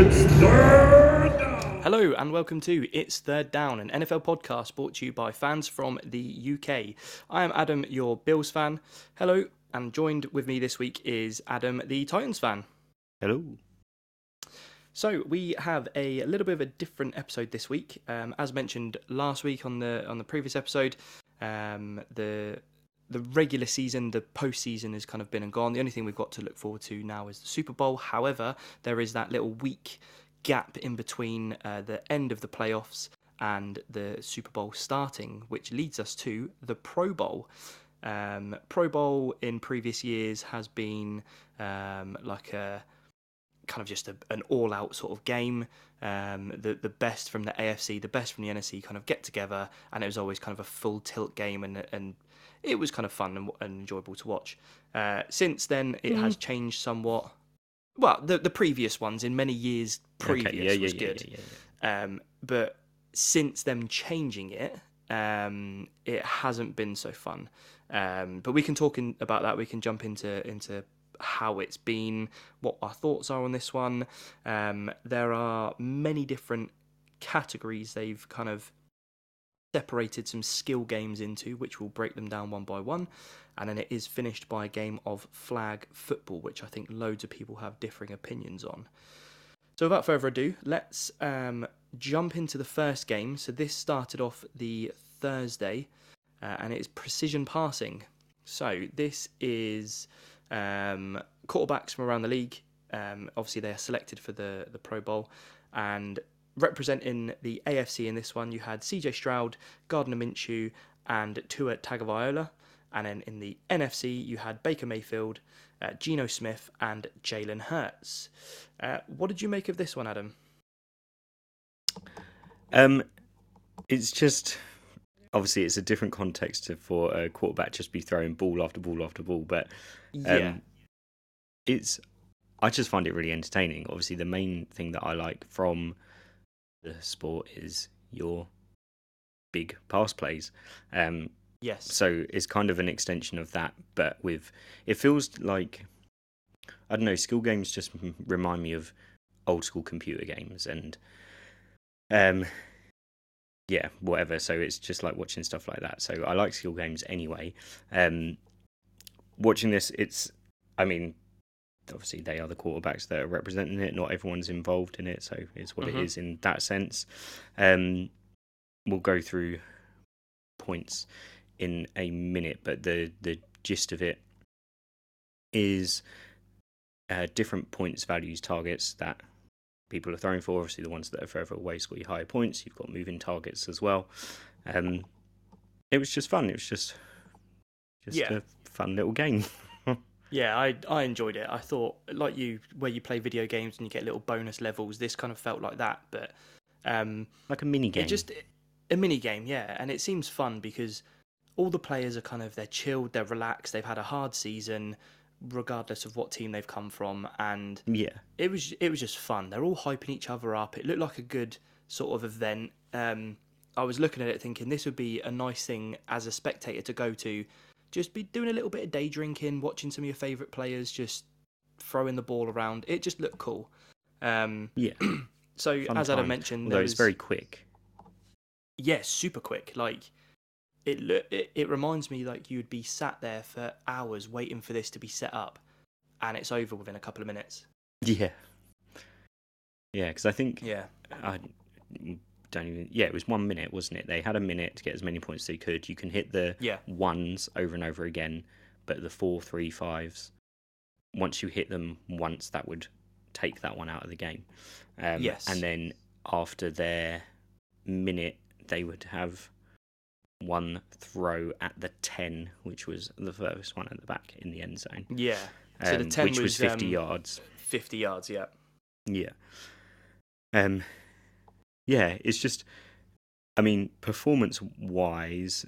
It's third down. Hello and welcome to It's Third Down, an NFL podcast brought to you by fans from the UK. I am Adam, your Bills fan. Hello, and joined with me this week is Adam, the Titans fan. Hello. So we have a little bit of a different episode this week. Um, as mentioned last week on the on the previous episode, um, the the regular season, the postseason has kind of been and gone. The only thing we've got to look forward to now is the Super Bowl. However, there is that little week gap in between uh, the end of the playoffs and the Super Bowl starting, which leads us to the Pro Bowl. Um, Pro Bowl in previous years has been um, like a kind of just a, an all-out sort of game. Um, the the best from the AFC, the best from the NFC, kind of get together, and it was always kind of a full tilt game, and and it was kind of fun and, and enjoyable to watch. Uh, since then, it has changed somewhat. Well, the the previous ones in many years previous okay. Yeah, yeah, was yeah, good, yeah, yeah, Um, but since them changing it, um, it hasn't been so fun. Um, but we can talk in, about that. We can jump into into how it's been, what our thoughts are on this one. Um, there are many different categories they've kind of separated some skill games into, which we'll break them down one by one. And then it is finished by a game of flag football, which I think loads of people have differing opinions on. So without further ado, let's um, jump into the first game. So this started off the Thursday, uh, and it is precision passing. So this is um, quarterbacks from around the league. Um, obviously, they are selected for the the Pro Bowl, and representing the AFC in this one, you had C.J. Stroud, Gardner Minshew, and Tua Tagovailoa. And then in the NFC, you had Baker Mayfield, uh, Geno Smith, and Jalen Hurts. Uh, what did you make of this one, Adam? Um, it's just obviously it's a different context to, for a quarterback just be throwing ball after ball after ball, but um, Yeah, it's I just find it really entertaining. Obviously, the main thing that I like from the sport is your big pass plays. Um, yes, so it's kind of an extension of that, but with it feels like I don't know. Skill games just remind me of old school computer games, and um, yeah, whatever. So it's just like watching stuff like that. So I like skill games anyway. Um, watching this, it's I mean, obviously they are the quarterbacks that are representing it. Not everyone's involved in it, so it's what Mhm. it is in that sense. Um, we'll go through points in a minute, but the the gist of it is uh, different points, values, targets that people are throwing for. Obviously, the ones that are further away score you higher points. You've got moving targets as well. Um, it was just fun. It was just just Yeah. a fun little game. yeah, I I enjoyed it. I thought, like you, where you play video games and you get little bonus levels. This kind of felt like that, but um, like a mini game. It just a mini game, yeah, and it seems fun because all the players are kind of they're chilled, they're relaxed, they've had a hard season, regardless of what team they've come from, and yeah, it was it was just fun. They're all hyping each other up. It looked like a good sort of event. Um, I was looking at it thinking this would be a nice thing as a spectator to go to. Just be doing a little bit of day drinking, watching some of your favourite players just throwing the ball around. It just looked cool. Um, yeah. so Fun as Adam time. mentioned, Although there it's was, very quick. yeah, super quick. Like it, lo- it, it reminds me like you'd be sat there for hours waiting for this to be set up, and it's over within a couple of minutes. Yeah. Yeah, because I think Yeah, I don't even. Yeah, it was one minute, wasn't it? They had a minute to get as many points as they could. You can hit the yeah, ones over and over again, but the four, three, fives, once you hit them once, that would take that one out of the game. Um, Yes. And then after their minute, they would have one throw at the 10, which was the first one at the back in the end zone, yeah. So the um, 10 which was, was, 50 um, yards. Fifty yards. Yeah, Yeah. Um yeah, it's just I mean, performance wise,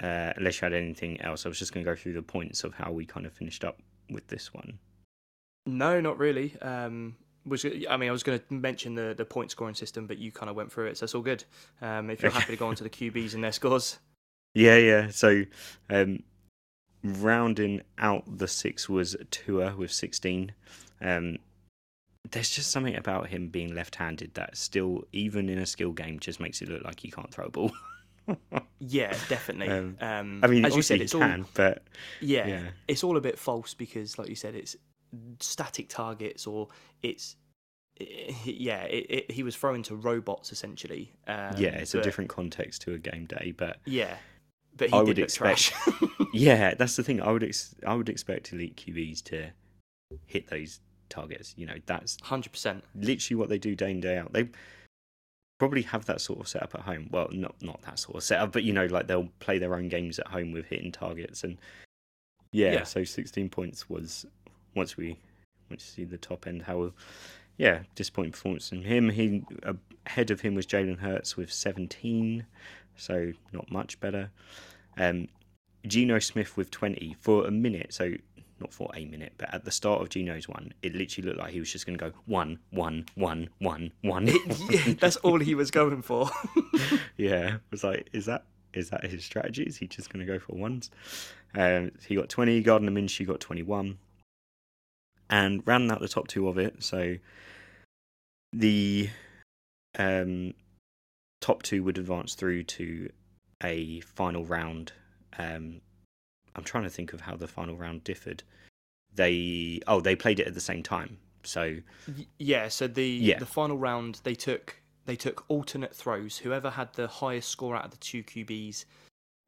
uh, unless you had anything else, I was just gonna go through the points of how we kind of finished up with this one. no, not really. Um, was I mean I was going to mention the the point scoring system, but you kind of went through it, so it's all good. Um, if you're happy to go on to the QBs and their scores, Yeah, yeah. So um rounding out the six was Tua with sixteen. Um there's just something about him being left-handed that still, even in a skill game, just makes it look like he can't throw a ball. Yeah, definitely. Um, Um, I mean, as you said, it's all but yeah, yeah. it's all a bit false because, like you said, it's static targets or it's yeah, it, it, he was throwing to robots essentially. Um, yeah, it's a different context to a game day. But Yeah, but he I did would expect- yeah, that's the thing. I would ex- I would expect elite QBs to hit those targets. You know, that's Hundred percent. literally what they do day in day out. They probably have that sort of setup at home. Well, not not that sort of setup, but you know, like they'll play their own games at home with hitting targets and yeah. Yeah. So 16 points was once we once you see the top end, how yeah, disappointing performance from him. He ahead of him was Jalen Hurts with 17, so not much better. Um, Geno Smith with 20 for a minute. So not for a minute, but at the start of Geno's one, it literally looked like he was just going to go one, one, one, one, one. yeah, that's all he was going for. yeah, it was like, is that is that his strategy? Is he just going to go for ones? Um, he got 20. Gardner Minshew got 21, and ran out the top two of it. So the um, top two would advance through to a final round. Um, I'm trying to think of how the final round differed. They oh they played it at the same time. So yeah, so the Yeah. the final round they took they took alternate throws. Whoever had the highest score out of the two QBs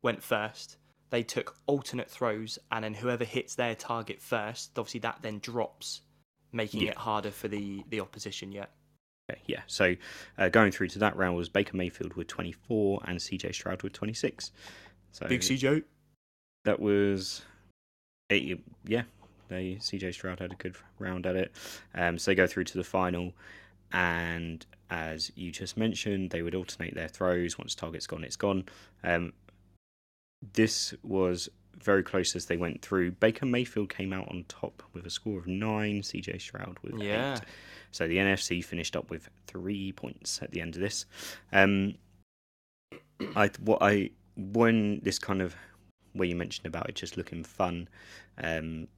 went first. They took alternate throws, and then whoever hits their target first, obviously that then drops, making Yeah. it harder for the the opposition. Yeah, Okay, yeah, so uh, going through to that round was Baker Mayfield with 24 and CJ Stroud with 26. So big CJ. That was eight, yeah. They CJ Stroud had a good round at it. Um, so they go through to the final, and as you just mentioned, they would alternate their throws. Once target's gone, it's gone. Um, this was very close as they went through. Baker Mayfield came out on top with a score of nine. CJ Stroud with Yeah. eight. So the NFC finished up with three points at the end of this. Um, I what I when this kind of where you mentioned about it just looking fun, um,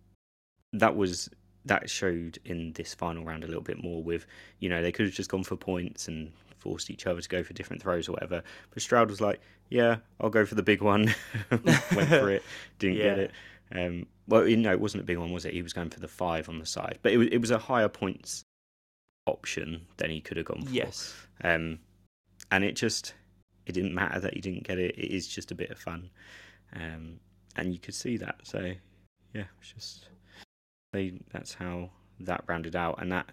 that was that showed in this final round a little bit more. With you know they could have just gone for points and forced each other to go for different throws or whatever. But Stroud was like, "Yeah, I'll go for the big one." Went for it, didn't get it. Um, well, you know, it wasn't a big one, was it? He was going for the five on the side, but it was it was a higher points option than he could have gone for. Yes. Um, and it just it didn't matter that he didn't get it. It is just a bit of fun, um, and you could see that. So yeah, it's just they. That's how that rounded out, and that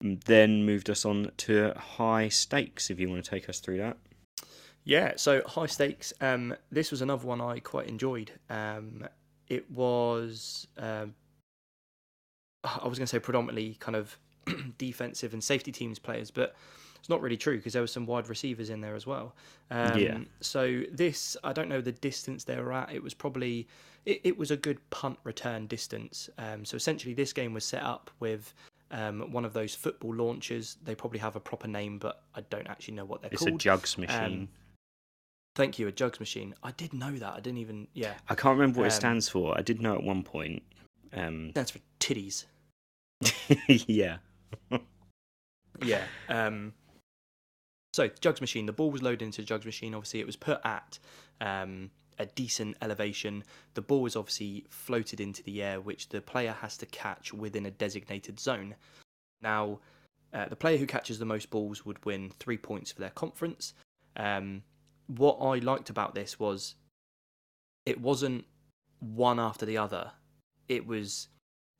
then moved us on to high stakes. If you want to take us through that, Yeah, so high stakes. Um, this was another one I quite enjoyed. Um, it was, um, I was going to say predominantly kind of defensive and safety teams players, but it's not really true because there were some wide receivers in there as well. Um, Yeah. So this, I don't know the distance they were at. It was probably, it, it was a good punt return distance. Um, so essentially, this game was set up with. Um, one of those football launchers. They probably have a proper name, but I don't actually know what they're it's called. It's a jugs machine. Um, Thank you, a jugs machine. I did know that. I didn't even. Yeah, I can't remember what it um, stands for. I did know at one point. Um, that's for titties. yeah, Yeah. Um. So jugs machine. The ball was loaded into the jugs machine. Obviously, it was put at um, a decent elevation. The ball was obviously floated into the air, which the player has to catch within a designated zone. Now, uh, the player who catches the most balls would win three points for their conference. Um, what I liked about this was it wasn't one after the other. It was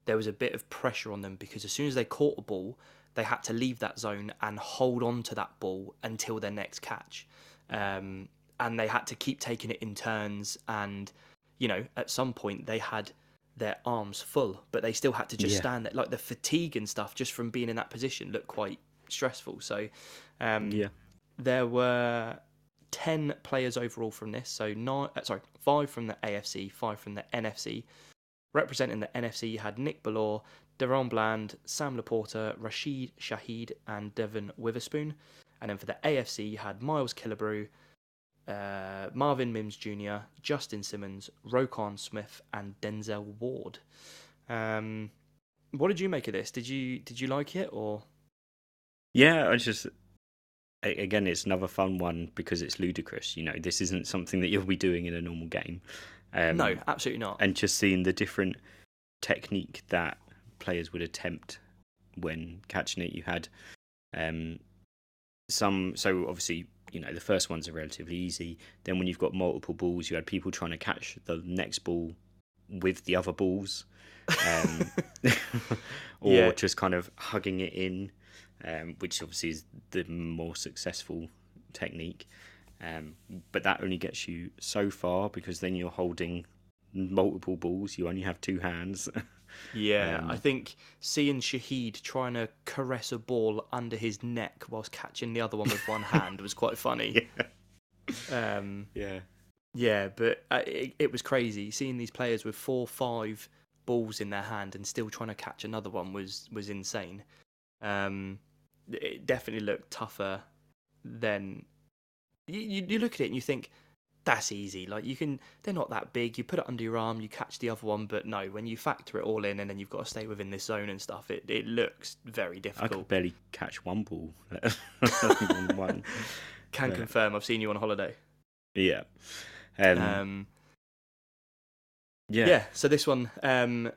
there was a bit of pressure on them because as soon as they caught the ball, they had to leave that zone and hold on to that ball until their next catch. Um, and they had to keep taking it in turns. And, you know, at some point they had their arms full, but they still had to just Yeah. stand there. Like the fatigue and stuff just from being in that position looked quite stressful. So, um, yeah, there were 10 players overall from this. So, nine, uh, sorry, five from the AFC, five from the NFC. Representing the NFC, you had Nick Bellore, DaRon Bland, Sam Laporta, Rashid Shaheed, and Devon Witherspoon. And then for the AFC, you had Miles Killebrew, uh, Marvin Mims Jr., Justin Simmons, Roquan Smith, and Denzel Ward. Um, what did you make of this? Did you did you like it or? Yeah, I just again, it's another fun one because it's ludicrous. You know, this isn't something that you'll be doing in a normal game. Um, no, absolutely not. and just seeing the different technique that players would attempt when catching it. You had um, some, so obviously, you know, the first ones are relatively easy. Then when you've got multiple balls, you had people trying to catch the next ball with the other balls, um, or Yeah. just kind of hugging it in, um, which obviously is the more successful technique. Um, but that only gets you so far because then you're holding multiple balls. You only have two hands. Yeah, Um, I think seeing Shaheed trying to caress a ball under his neck whilst catching the other one with one hand was quite funny. Um, yeah. yeah, but uh, it, it was crazy seeing these players with four, five balls in their hand and still trying to catch another one was was insane. Um, it definitely looked tougher than you, you. You look at it and you think that's easy. Like you can, they're not that big. You put it under your arm, you catch the other one. But no, when you factor it all in, and then you've got to stay within this zone and stuff, it it looks very I difficult. could barely catch one ball. one. Can yeah. confirm. I've seen you on holiday. Yeah. Um, Um, yeah. yeah. So this one, um,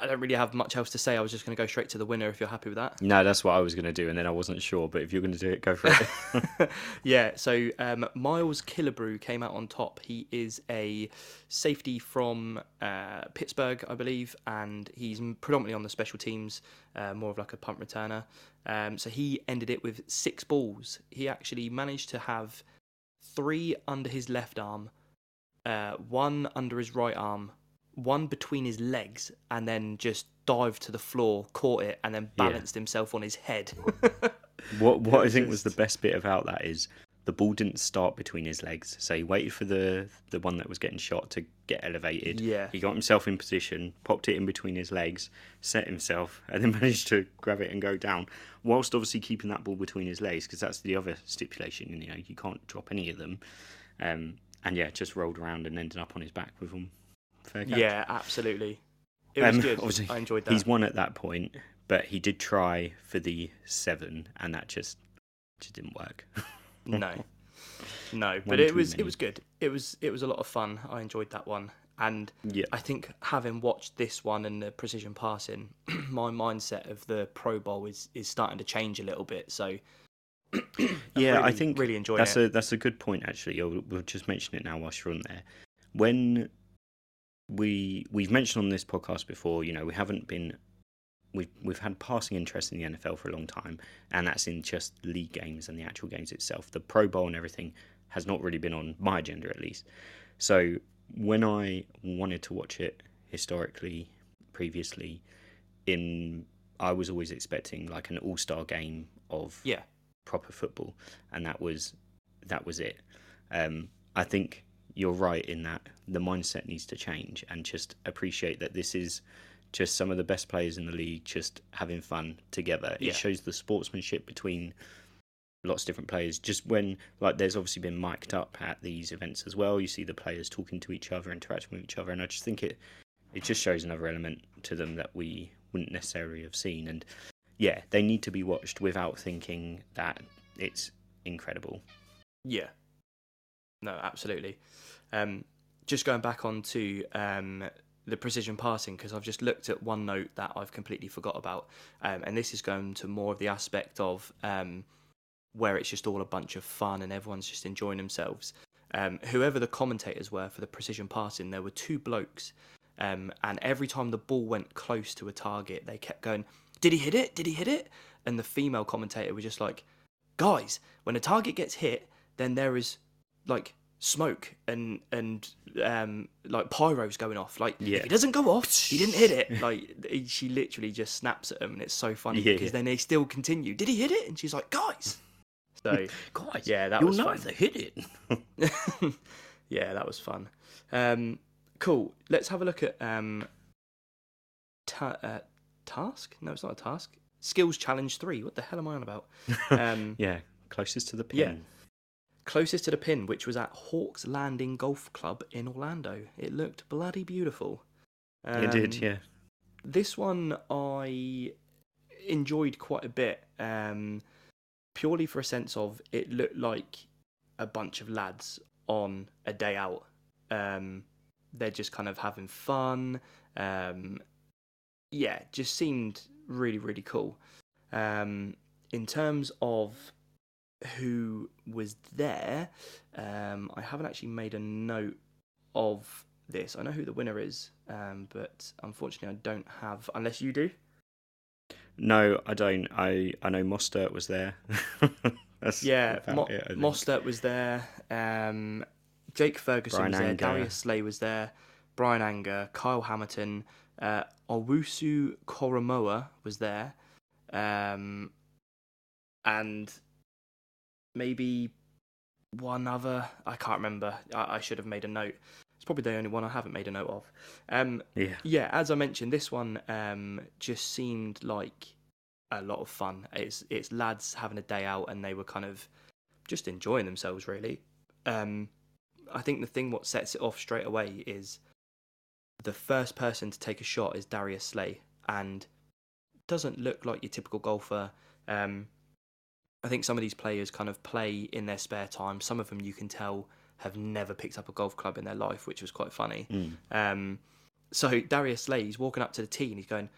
I don't really have much else to say. I was just going to go straight to the winner. If you're happy with that. No, that's what I was going to do, and then I wasn't sure. But if you're going to do it, go for it. yeah, so um, Miles Killebrew came out on top. He is a safety from uh, Pittsburgh, I believe, and he's predominantly on the special teams, uh, more of like a punt returner. Um, so he ended it with six balls. He actually managed to have three under his left arm, uh, one under his right arm, one between his legs, and then just dived to the floor, caught it, and then Yeah. balanced himself on his head. what what I think was the best bit about that is the ball didn't start between his legs, so he waited for the the one that was getting shot to get elevated. Yeah. He got himself in position, popped it in between his legs, set himself, and then managed to grab it and go down, whilst obviously keeping that ball between his legs because that's the other stipulation. You know, you can't drop any of them. Um, and yeah, just rolled around and ended up on his back with them. Fair catch. Yeah, absolutely. It was Um, good. obviously, I enjoyed that. He's won at that point, but he did try for the seven, and that just just didn't work. No, no, but it was many. it was good. It was it was a lot of fun. I enjoyed that one, and yeah, I think having watched this one and the precision passing, my mindset of the Pro Bowl is is starting to change a little bit. So yeah. I think really enjoying that's it. a that's a good point actually. We'll, we'll just mention it now whilst you're on there. When we we've mentioned on this podcast before, you know, we haven't been we've we've had passing interest in the NFL for a long time, and that's in just league games and the actual games itself. The Pro Bowl and everything has not really been on my agenda at least. So when I wanted to watch it historically, previously, in I was always expecting like an all star game of Yeah, proper football, and that was that was it. Um, I think you're right in that the mindset needs to change and just appreciate that this is just some of the best players in the league just having fun together. Yeah. It shows the sportsmanship between lots of different players. Just when like there's obviously been mic'd up at these events as well. You see the players talking to each other, interacting with each other, and I just think it it just shows another element to them that we wouldn't necessarily have seen. And yeah, they need to be watched without thinking that it's incredible. yeah, no, absolutely. Um, just going back onto um, the precision passing because I've just looked at one note that I've completely forgot about, um, and this is going to more of the aspect of um, where it's just all a bunch of fun and everyone's just enjoying themselves. Um, whoever the commentators were for the precision passing, there were two blokes, um, and every time the ball went close to a target, they kept going, "Did he hit it? Did he hit it?" And the female commentator was just like, "Guys, when a target gets hit, then there is like smoke and and um like pyros going off. Like Yeah. if it doesn't go off, he didn't hit it. Like she literally just snaps at them, and it's so funny Yeah, because then they still continue. Did he hit it? And she's like, "Guys." So Guys, Yeah, that you'll was know fun. if they hit it. yeah, that was fun. Um, cool. Let's have a look at um, ta- uh, task. No, it's not a task. Skills challenge three. What the hell am I on about? Um, yeah, closest to the pin. Yeah. Closest to the pin, which was at Hawks Landing Golf Club in Orlando. It looked bloody beautiful. it did. Um, Yeah, this one I enjoyed quite a bit, um, purely for a sense of it looked like a bunch of lads on a day out. Um, they're just kind of having fun. Um, yeah, just seemed really, really cool. Um, in terms of who was there, um, I haven't actually made a note of this. I know who the winner is, um, but unfortunately, I don't have. Unless you do. No, I don't. I I know Mostert was there. Yeah, Mo- it, Mostert was there. Um, Jake Ferguson Brian was there. Darius Slay was there. Bryan Anger, Kyle Hamilton, uh, Owusu Koromoa was there, um, and maybe one other. I can't remember. I, I should have made a note. It's probably the only one I haven't made a note of. Um, Yeah. yeah, as I mentioned, this one um, just seemed like a lot of fun. It's it's lads having a day out, and they were kind of just enjoying themselves. Really, um, I think the thing what sets it off straight away is the first person to take a shot is Darius Slay, and doesn't look like your typical golfer. Um, I think some of these players kind of play in their spare time. Some of them you can tell have never picked up a golf club in their life, which was quite funny. Mm. Um, so Darius Slay, he's walking up to the tee and he's going,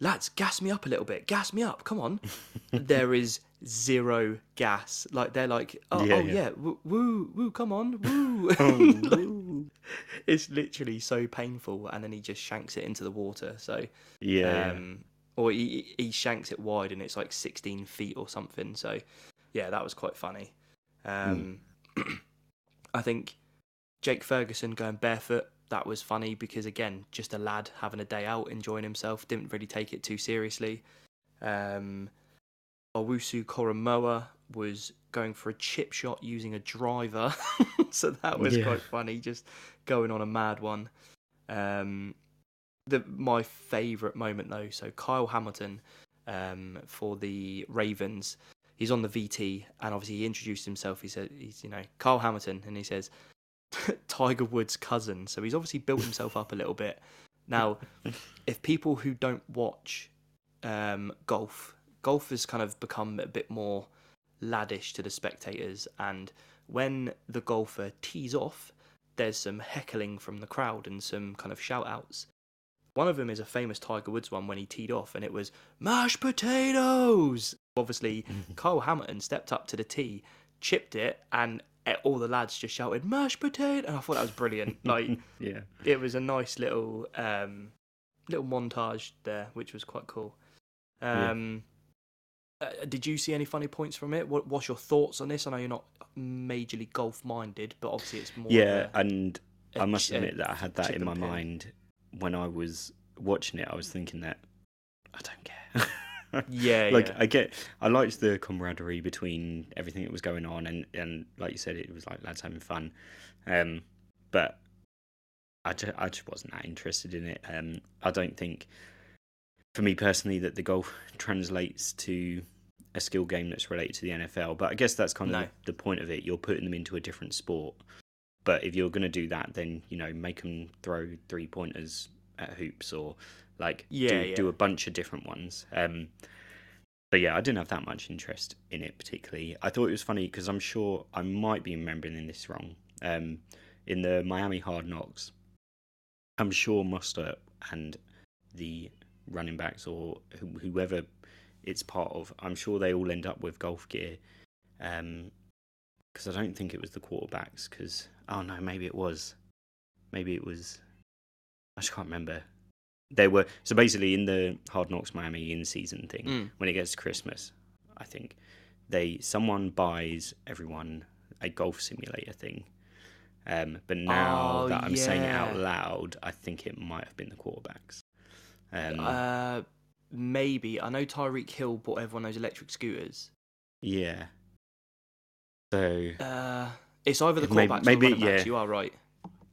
lads, gas me up a little bit, gas me up, come on. there is zero gas. Like they're like, oh Yeah, oh, yeah. yeah. Woo, woo, woo, come on, woo. Oh, it's literally so painful, and then he just shanks it into the water. So, yeah. um, or he he shanks it wide, and it's like 16 feet or something. So, yeah, that was quite funny. Um, I think Jake Ferguson going barefoot that was funny because again, just a lad having a day out, enjoying himself, didn't really take it too seriously. Um, Owusu-Koramoah was going for a chip shot using a driver, so that was Yeah. quite funny, just going on a mad one. Um, the my favourite moment though, so Kyle Hamilton um, for the Ravens, he's on the VT, and obviously he introduced himself. He said he's you know Kyle Hamilton, and he says Tiger Woods' cousin. So he's obviously built himself up a little bit. Now, if people who don't watch um, golf, golf has kind of become a bit more laddish to the spectators, and when the golfer tees off, there's some heckling from the crowd and some kind of shout outs. One of them is a famous Tiger Woods one when he teed off, and it was mashed potatoes. Obviously, Kyle Hamilton stepped up to the tee, chipped it, and all the lads just shouted mashed potato. And I thought that was brilliant. like yeah. it was a nice little um, little montage there, which was quite cool. Yeah. Um, uh, did you see any funny points from it? What, what's your thoughts on this? I know you're not majorly golf minded, but obviously it's more. Yeah, a- and a I must admit that I had that in my pin. mind when I was watching it. I was thinking that I don't care. yeah, like yeah. I get, I liked the camaraderie between everything that was going on, and and like you said, it was like lads having fun. Um, but I just, I just wasn't that interested in it. Um, I don't think, for me personally, that the golf translates to a skill game that's related to the NFL. But I guess that's kind of No. the, the point of it. You're putting them into a different sport. But if you're going to do that, then you know make them throw three pointers at hoops or like Yeah, do, yeah. do a bunch of different ones. Um, but yeah, I didn't have that much interest in it particularly. I thought it was funny because I'm sure I might be remembering this wrong. Um, in the Miami Hard Knocks, I'm sure Mostert and the running backs or who- whoever it's part of, I'm sure they all end up with golf gear. Um, because I don't think it was the quarterbacks. Because oh no, maybe it was. Maybe it was. I just can't remember. They were so basically in the Hard Knocks Miami in season thing Mm. when it gets to Christmas. I think they someone buys everyone a golf simulator thing. Um, but now Oh, that I'm saying it out loud, I think it might have been the quarterbacks. Um, Uh, maybe I know Tyreek Hill bought everyone those electric scooters. yeah. So Uh, it's either the Maybe- quarterbacks maybe, or the running backs. yeah. You are right.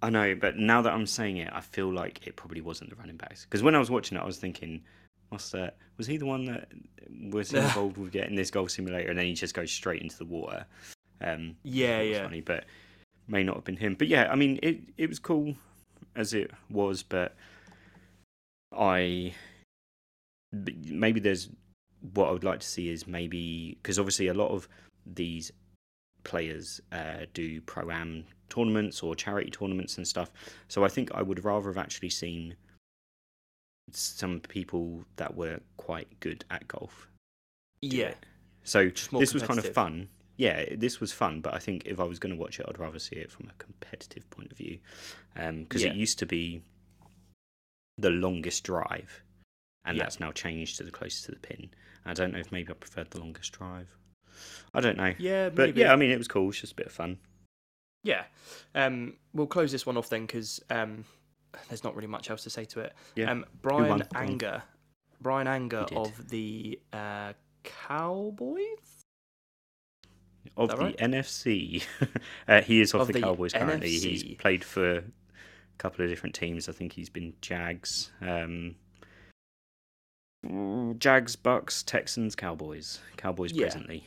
I know, but now that I'm saying it, I feel like it probably wasn't the running backs. Because when I was watching it, I was thinking, "What's that? Was he the one that was involved with getting this golf simulator?" And then he just goes straight into the water. Um, Yeah, yeah. Funny, but may not have been him. But yeah, I mean, it it was cool as it was, but I maybe there's what I would like to see is maybe because obviously a lot of these players uh, do pro am tournaments or charity tournaments and stuff. So I think I would rather have actually seen some people that were quite good at golf. Yeah, it. So this was kind of fun. Yeah, this was fun, but I think if I was going to watch it, I'd rather see it from a competitive point of view, because Yeah. it used to be the longest drive, and Yeah. that's now changed to the closest to the pin. I don't know if maybe I preferred the longest drive. I don't know, yeah, but maybe. yeah, I mean it was cool. It's just a bit of fun. Yeah. Um, we'll close this one off then because um, there's not really much else to say to it. Yeah. Um, Bryan won? Go on. Anger, Bryan Anger of the uh, Cowboys. Of the right? NFC, uh, he is off Of the, the Cowboys currently. He's played for a couple of different teams. I think he's been Jags, um, Jags, Bucks, Texans, Cowboys. Cowboys Yeah. presently.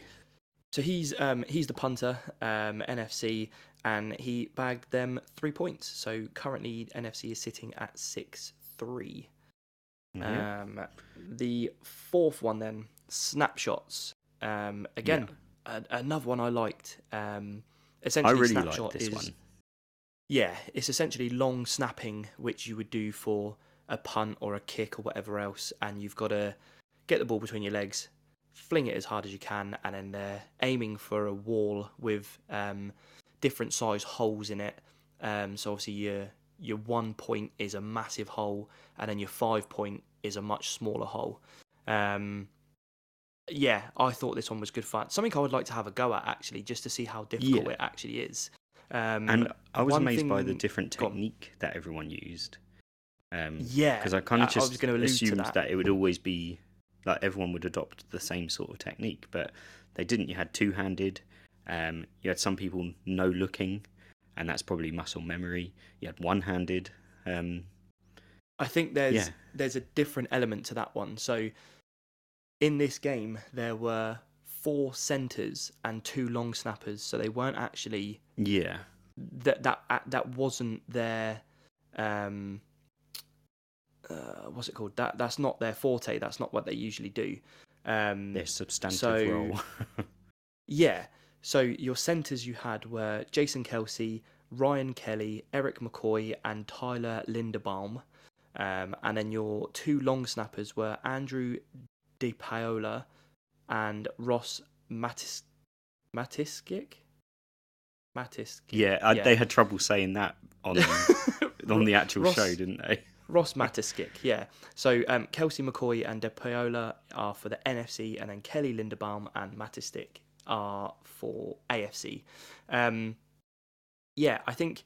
So he's um, he's the punter, um, NFC, and he bagged them three points. So currently NFC is sitting at six three. Yeah. Um, the fourth one then, snapshots. Um, again, a, another one I liked. Um, I essentially, really snapshot this is one. yeah, it's essentially long snapping, which you would do for a punt or a kick or whatever else, and you've got to get the ball between your legs, fling it as hard as you can, and then they're aiming for a wall with um, different size holes in it. Um, so obviously your your one point is a massive hole, and then your five point is a much smaller hole. Um, yeah, I thought this one was good fun. Something I would like to have a go at actually, just to see how difficult Yeah. it actually is. Um, And I was amazed by the different technique that everyone used. Um, Yeah, because I kind I- of I just was gonna allude to assumed that. that. it would always be like everyone would adopt the same sort of technique, but they didn't. You had two handed. Um, you had some people no looking, and that's probably muscle memory. You had one handed. Um, I think there's Yeah. there's a different element to that one. So in this game there were four centers and two long snappers, so they weren't actually yeah, that that that wasn't their um uh, what's it called? That that's not their forte. That's not what they usually do. Um, their substantive so- role. Yeah. So your centres you had were Jason Kelce, Ryan Kelly, Erik McCoy, and Tyler Linderbaum. Um, and then your two long snappers were Andrew DePaola and Ross Matis Matiscik. Matiscik. yeah, I, Yeah. they had trouble saying that on on the actual Ross- show, didn't they? Ross Matiscik, yeah. So um, Kelce McCoy and DePaola are for the NFC, and then Kelly Linderbaum and Matiscik are for AFC. Um, yeah, I think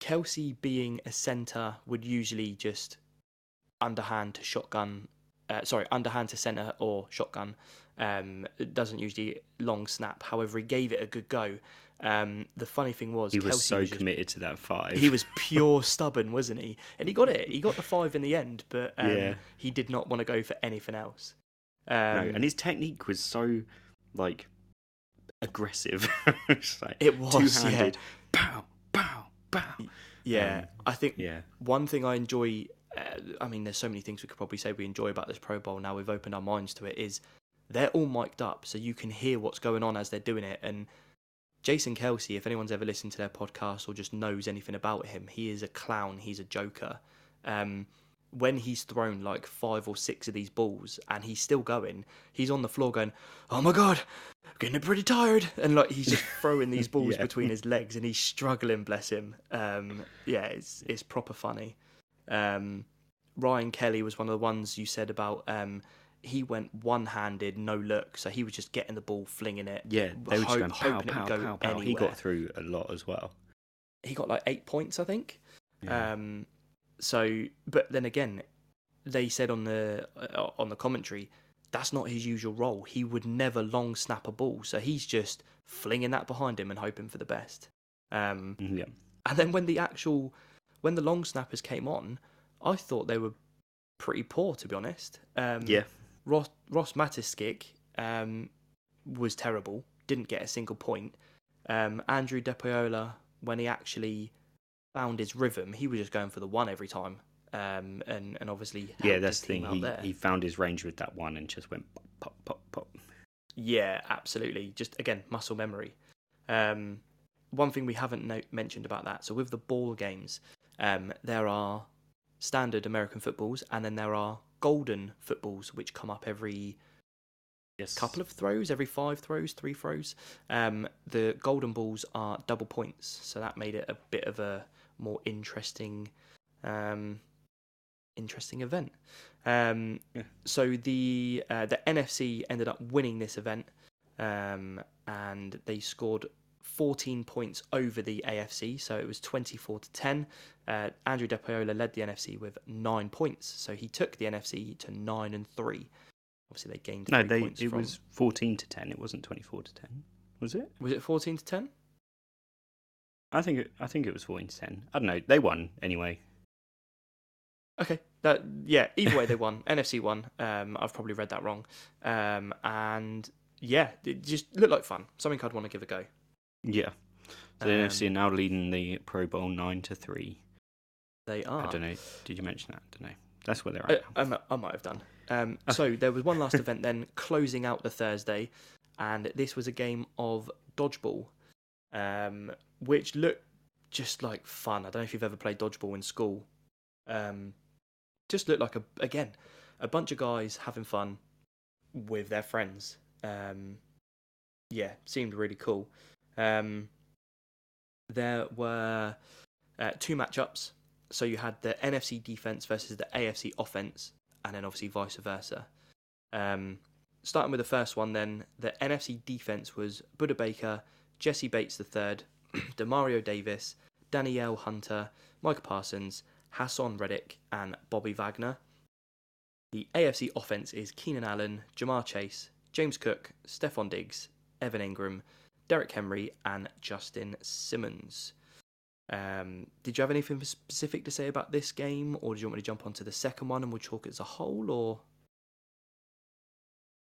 Kelce being a centre would usually just underhand to shotgun, uh, sorry, underhand to centre or shotgun. Um, it doesn't usually long snap. However, he gave it a good go. Um, the funny thing was, He was Kelce so was just committed to that five. he was pure stubborn, wasn't he? And he got it. He got the five in the end, but um, Yeah. he did not want to go for anything else. Um, no, and his technique was so like aggressive. It's like, It was, two-handed. Pow, pow, pow. yeah, um, I think Yeah, one thing I enjoy. Uh, I mean, there's so many things we could probably say we enjoy about this Pro Bowl. Now we've opened our minds to it. Is they're all mic'd up, so you can hear what's going on as they're doing it. And Jason Kelce, if anyone's ever listened to their podcast or just knows anything about him, he is a clown. He's a joker. Um, when he's thrown like five or six of these balls and he's still going, he's on the floor going, "Oh my god, I'm getting pretty tired," and like he's just throwing these balls Yeah. between his legs and he's struggling. Bless him. Um, yeah, it's it's proper funny. Um, Ryan Kelly was one of the ones you said about. Um, he went one-handed, no look, so he was just getting the ball, flinging it. yeah. They were just going pow, hoping it pow, would go pow, pow. He got through a lot as well. He got like eight points, I think. Yeah. Um, so, but then again, they said on the uh, on the commentary that's not his usual role. He would never long snap a ball, so he's just flinging that behind him and hoping for the best. Um, yeah, and then when the actual when the long snappers came on, I thought they were pretty poor to be honest. Um, yeah. Ross Ross Matiscik um, was terrible. Didn't get a single point. Um, Andrew DePaola, when he actually found his rhythm, he was just going for the one every time. um, and and obviously Yeah, that's the thing. He, there. he found his range with that one and just went pop, pop, pop, pop. Yeah, absolutely. Just again, muscle memory. Um, one thing we haven't no- mentioned about that. So with the ball games, um, there are standard American footballs, and then there are golden footballs, which come up every Yes. couple of throws, every five throws, three throws. Um, the golden balls are double points, so that made it a bit of a more interesting, um, interesting event. Um, Yeah. So the uh, the NFC ended up winning this event, um, and they scored 14 points over the AFC, so it was 24 to 10. Uh, Andrew DePaola led the NFC with nine points, so he took the NFC to nine and three. Obviously, they gained No, they points it from- was fourteen to ten. It wasn't twenty four to ten, was it? Was it 14 to 10? I think it, I think it was fourteen to ten. I don't know. They won anyway. Okay. That yeah. Either way, they won. NFC won. Um, I've probably read that wrong. Um, and yeah, it just looked like fun. Something I'd want to give a go. Yeah. So the Um, NFC are now leading the Pro Bowl nine to three. They are. I don't know. Did you mention that? I don't know. That's where they're I, at. I, I might have done. Um, Okay. so there was one last event then, closing out the Thursday, and this was a game of dodgeball, um, which looked just like fun. I don't know if you've ever played dodgeball in school. Um, just looked like a again a bunch of guys having fun with their friends. Um, yeah, seemed really cool. Um, there were uh, two matchups. So you had the NFC defense versus the AFC offense, and then obviously vice versa. Um, starting with the first one, then the NFC defense was Budda Baker, Jessie Bates III, Demario Davis, Danielle Hunter, Micah Parsons, Haason Reddick, and Bobby Wagner. The AFC offense is Keenan Allen, Ja'Marr Chase, James Cook, Stefon Diggs, Evan Engram, Derrick Henry, and Justin Simmons. Um, did you have anything specific to say about this game, or do you want me to jump onto the second one and we'll talk it as a whole, or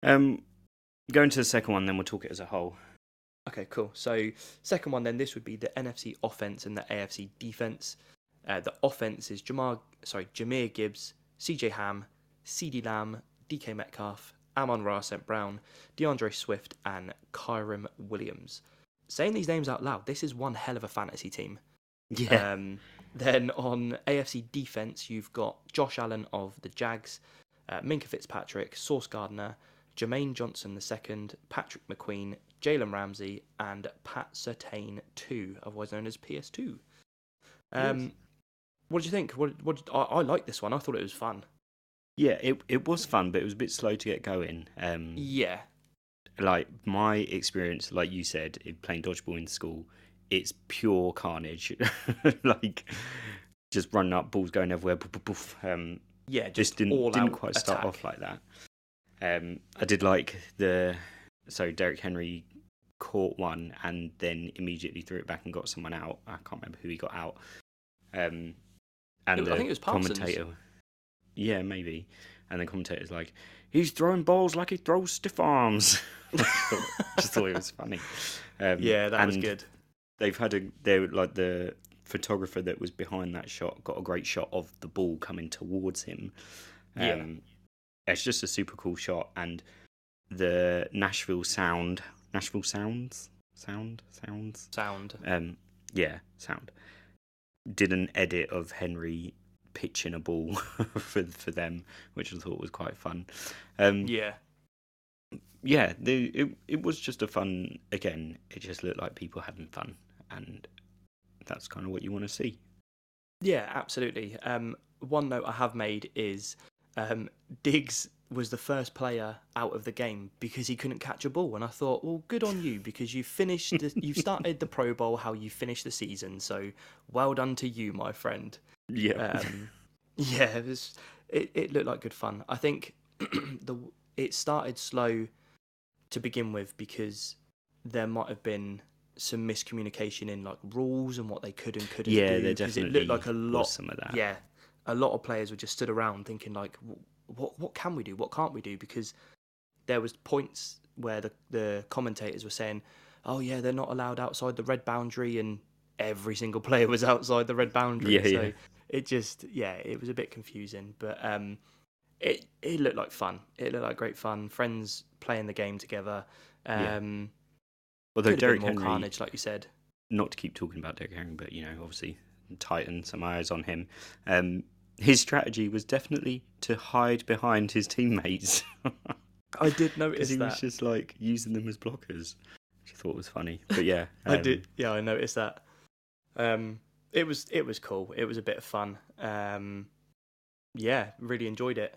Um, going to the second one, then we'll talk it as a whole. Okay, cool. So second one, then this would be the NFC offense and the AFC defense. Uh, the offense is Jamar, sorry, Jahmyr Gibbs, CJ Ham, CeeDee Lamb, DK Metcalf, Amon Ra St. Brown, D'Andre Swift, and Kyren Williams. Saying these names out loud, this is one hell of a fantasy team. Yeah. Um, then on AFC defense, you've got Josh Allen of the Jags, uh, Minkah Fitzpatrick, Sauce Gardner, Jermaine Johnson II, Patrick McQueen, Jalen Ramsey, and Pat Surtain II, otherwise known as PS2. Um, Yes. What did you think? What, what I, I like this one. I thought it was fun. Yeah, it it was fun, but it was a bit slow to get going. Um, Yeah, like my experience, like you said, playing dodgeball in school, it's pure carnage. like just running up, balls going everywhere. Poof, poof. Um, yeah, just just didn't didn't quite start attack. off like that. Um, I did like the so Derrick Henry caught one and then immediately threw it back and got someone out. I can't remember who he got out. Um, and It I think it was Parsons. commentator, yeah, maybe. And the commentator's like, he's throwing balls like he throws stiff arms. Just thought it was funny. Um, Yeah, that was good. They've had a they like the photographer that was behind that shot got a great shot of the ball coming towards him. Yeah. Um, it's just a super cool shot, and the Nashville sound, Nashville sounds, sound, sounds. Sound. Um, yeah, sound. Did an edit of Henry pitching a ball for for them, which I thought was quite fun. Um, Yeah, yeah, the, it it was just a fun. Again, it just looked like people having fun, and that's kind of what you want to see. Yeah, absolutely. Um, one note I have made is um, Diggs was the first player out of the game because he couldn't catch a ball, and I thought, well, good on you because you finished, the, you started the Pro Bowl how you finished the season. So well done to you, my friend. Yeah, Um, yeah, it was. It, it looked like good fun. I think the it started slow to begin with because there might have been some miscommunication in like rules and what they could and couldn't yeah, do. there 'cause definitely it looked like a was lot. some of that. Yeah, a lot of players were just stood around thinking like, "Wh- what what can we do? What can't we do? Because there was points where the the commentators were saying, "Oh yeah, they're not allowed outside the red boundary," and every single player was outside the red boundary. Yeah, so yeah. it just yeah, it was a bit confusing, but um, it it looked like fun. It looked like great fun. Friends playing the game together. Yeah. Um, Although Derrick more Henry, carnage, like you said. not to keep talking about Derrick Henry, but you know, obviously tighten some eyes on him. Um, his strategy was definitely to hide behind his teammates I did because notice he that. was just like using them as blockers, which I thought was funny. But yeah, I um, did. Yeah, I noticed that. Um, it was it was cool. It was a bit of fun. Um, yeah, really enjoyed it.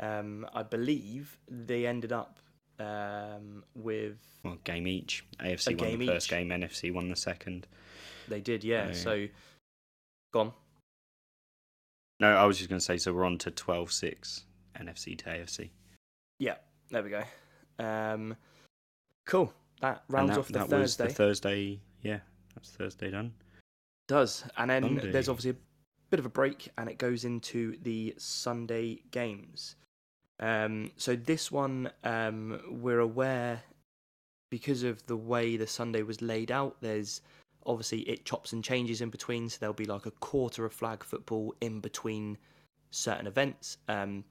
Um, I believe they ended up um, with Well, game each. AFC won the first each. game, NFC won the second. they did. Yeah. Yeah. So, gone. No, I was just going to say, so we're on to 12 6 NFC to AFC. Yeah. There we go. Um, cool. That rounds that, off the that Thursday. was the Thursday. Yeah, that's Thursday done. Does and then Sunday. there's obviously a bit of a break, and it goes into the Sunday games. Um, so this one, um, we're aware because of the way the Sunday was laid out. There's obviously it chops and changes in between, so there'll be like a quarter of flag football in between certain events. Um,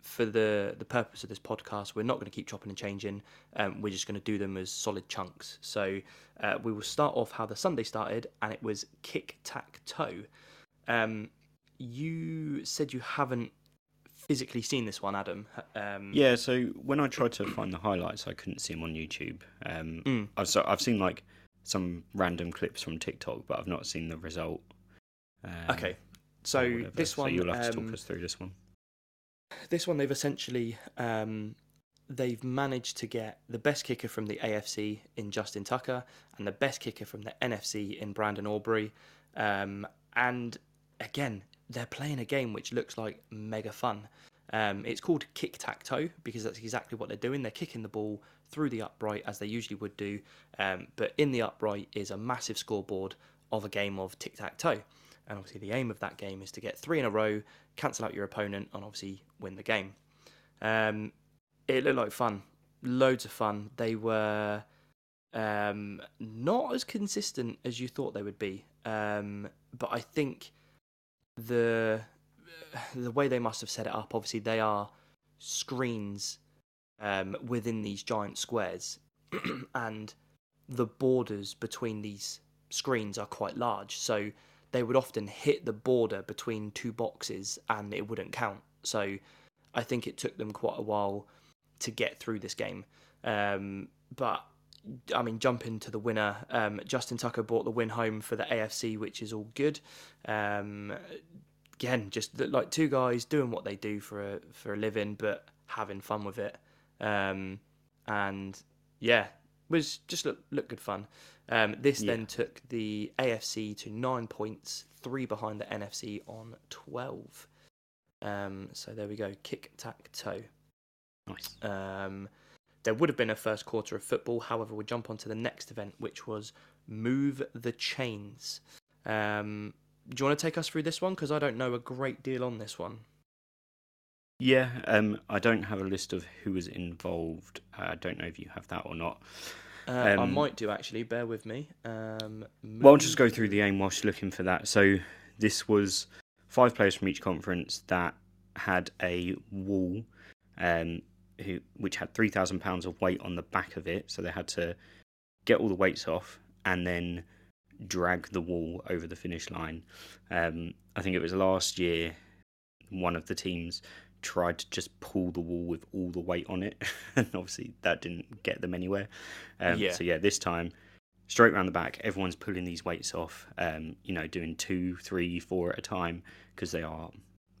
for the the purpose of this podcast, we're not going to keep chopping and changing. Um, we're just going to do them as solid chunks. So uh, we will start off how the Sunday started, and it was kick tack toe. Um, you said you haven't physically seen this one, Adam. Um, Yeah, so when I tried to find the highlights, I couldn't see them on YouTube. Um, Mm. I've, so I've seen like some random clips from TikTok, but I've not seen the result. Um, Okay. So this So one, you'll have to um, talk us through this one. this one they've essentially um, they've managed to get the best kicker from the AFC in Justin Tucker and the best kicker from the NFC in Brandon Aubrey. Um, and again, they're playing a game which looks like mega fun. Um, it's called kick tack toe because that's exactly what they're doing. They're kicking the ball through the upright as they usually would do, um, but in the upright is a massive scoreboard of a game of tic tac toe. And obviously, the aim of that game is to get three in a row, cancel out your opponent, and obviously win the game. Um, it looked like fun, loads of fun. They were um, not as consistent as you thought they would be, um, but I think the the way they must have set it up. Obviously, they are screens um, within these giant squares, and the borders between these screens are quite large. So they would often hit the border between two boxes and it wouldn't count. So I think it took them quite a while to get through this game. Um, but I mean, jumping to the winner, um, Justin Tucker brought the win home for the AFC, which is all good. Um, again, just like two guys doing what they do for a for a living, but having fun with it. Um, and yeah, was just look look good fun. Um, this Yeah. then took the AFC to nine points, three behind the NFC on twelve. Um, so there we go, kick tack toe. Nice. Um, there would have been a first quarter of football. However, we'll jump on to the next event, which was Move the Chains. Um, do you want to take us through this one? Because I don't know a great deal on this one. Yeah, um, I don't have a list of who was involved. Uh, I don't know if you have that or not. Uh, I Um, might do actually. Bear with me. Um, Well, I'll just go through the aim whilst you're looking for that. So this was five players from each conference that had a wall, um, who which had three thousand pounds of weight on the back of it. So they had to get all the weights off and then drag the wall over the finish line. Um, I think it was last year. One of the teams tried to just pull the wall with all the weight on it, and obviously that didn't get them anywhere. Um, Yeah. So yeah, this time straight around the back, everyone's pulling these weights off. Um, you know, doing two, three, four at a time because they are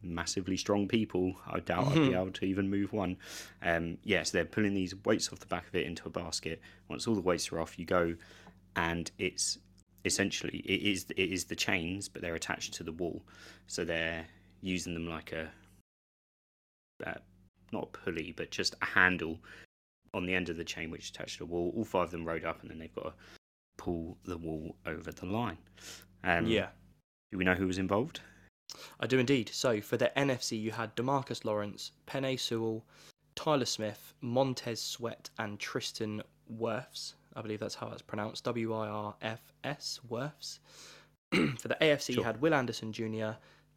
massively strong people. I doubt I'd be Mhm. able to even move one. Um, yes, they're pulling these weights off the back of it into a basket. Once all the weights are off, you go, and it's essentially it is it is the chains, but they're attached to the wall, so they're using them like a uh, not a pulley, but just a handle on the end of the chain which is attached to the wall. All five of them rode up, and then they've got to pull the wall over the line. Um, yeah, Do we know who was involved? I do indeed. So for the NFC, you had Demarcus Lawrence, Penei Sewell, Tyler Smith, Montez Sweat, and Tristan Wirfs. I believe that's how it's pronounced. W I R F S Wirfs. for the AFC, you had Will Anderson Jr.,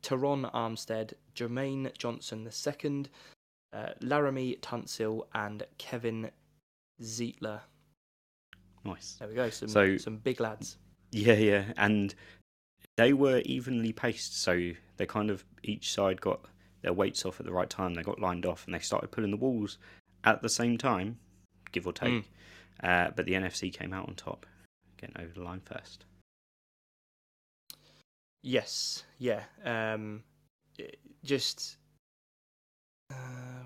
Terron Armstead, Jermaine Johnson II, uh, Laremy Tunsil, and Kevin Zeitler. Nice. There we go. Some So- some big lads. Yeah, yeah, and they were evenly paced, so they kind of each side got their weights off at the right time. They got lined off, and they started pulling the walls at the same time, give or take. Uh, but the NFC came out on top, getting over the line first. Yes, yeah. Um, just uh,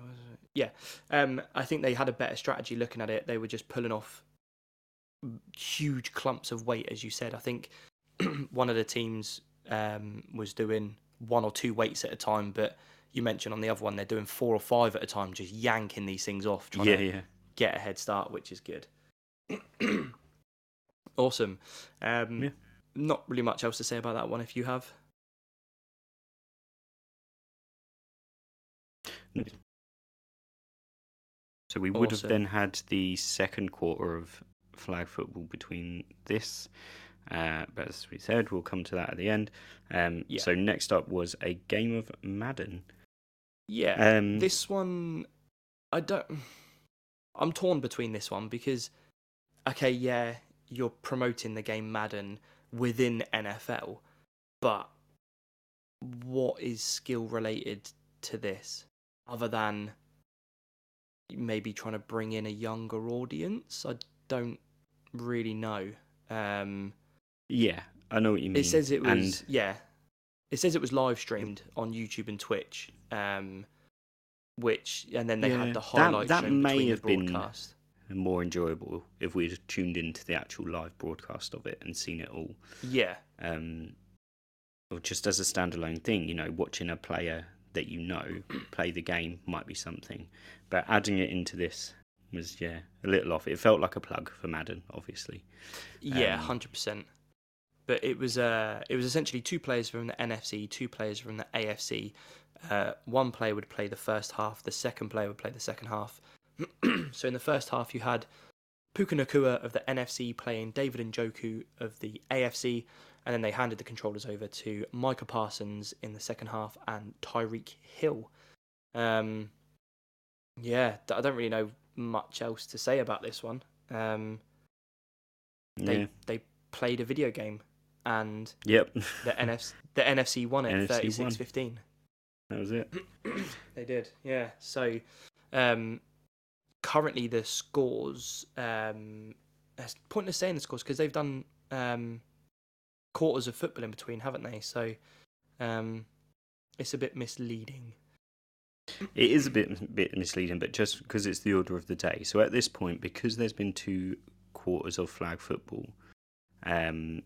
was it? yeah. Um, I think they had a better strategy looking at it. They were just pulling off huge clumps of weight, as you said. I think one of the teams um, was doing one or two weights at a time, but you mentioned on the other one they're doing four or five at a time, just yanking these things off, trying Yeah, to yeah. get a head start, which is good. awesome. Um, Yeah. Not really much else to say about that one. If you have, So we would Awesome. have then had the second quarter of flag football between this. Uh, but as we said, we'll come to that at the end. Um, Yeah. So next up was a game of Madden. yeah, Um, this one, I don't. I'm torn between this one because, okay, yeah, you're promoting the game Madden within NFL, but what is skill related to this other than maybe trying to bring in a younger audience? I don't really know. Um, Yeah, I know what you mean. It says it was and yeah. It says it was live streamed on YouTube and Twitch. Um, which and then they Yeah, had the that- highlights that shown may have the been- broadcast. More enjoyable if we'd tuned into the actual live broadcast of it and seen it all. Yeah, Um, or just as a standalone thing, you know, watching a player that you know play the game might be something, but adding it into this was yeah a little off. It felt like a plug for Madden, obviously. yeah, Um, hundred percent. But it was uh, it was essentially two players from the NFC, two players from the AFC. Uh, one player would play the first half, the second player would play the second half. so in the first half, you had Puka Nacua of the NFC playing David Njoku of the AFC, and then they handed the controllers over to Micah Parsons in the second half and Tyreek Hill. Um, yeah, I don't really know much else to say about this one. Um, they Yeah. they played a video game, and Yep. the NFC the NFC won it NFC won. 36-15. that was it. they did, yeah. So, um, currently the scores. Um, it's pointless saying the scores because they've done um, quarters of football in between, haven't they? So, um, it's a bit misleading. It is a bit bit misleading, but just because it's the order of the day. So at this point, because there's been two quarters of flag football, um,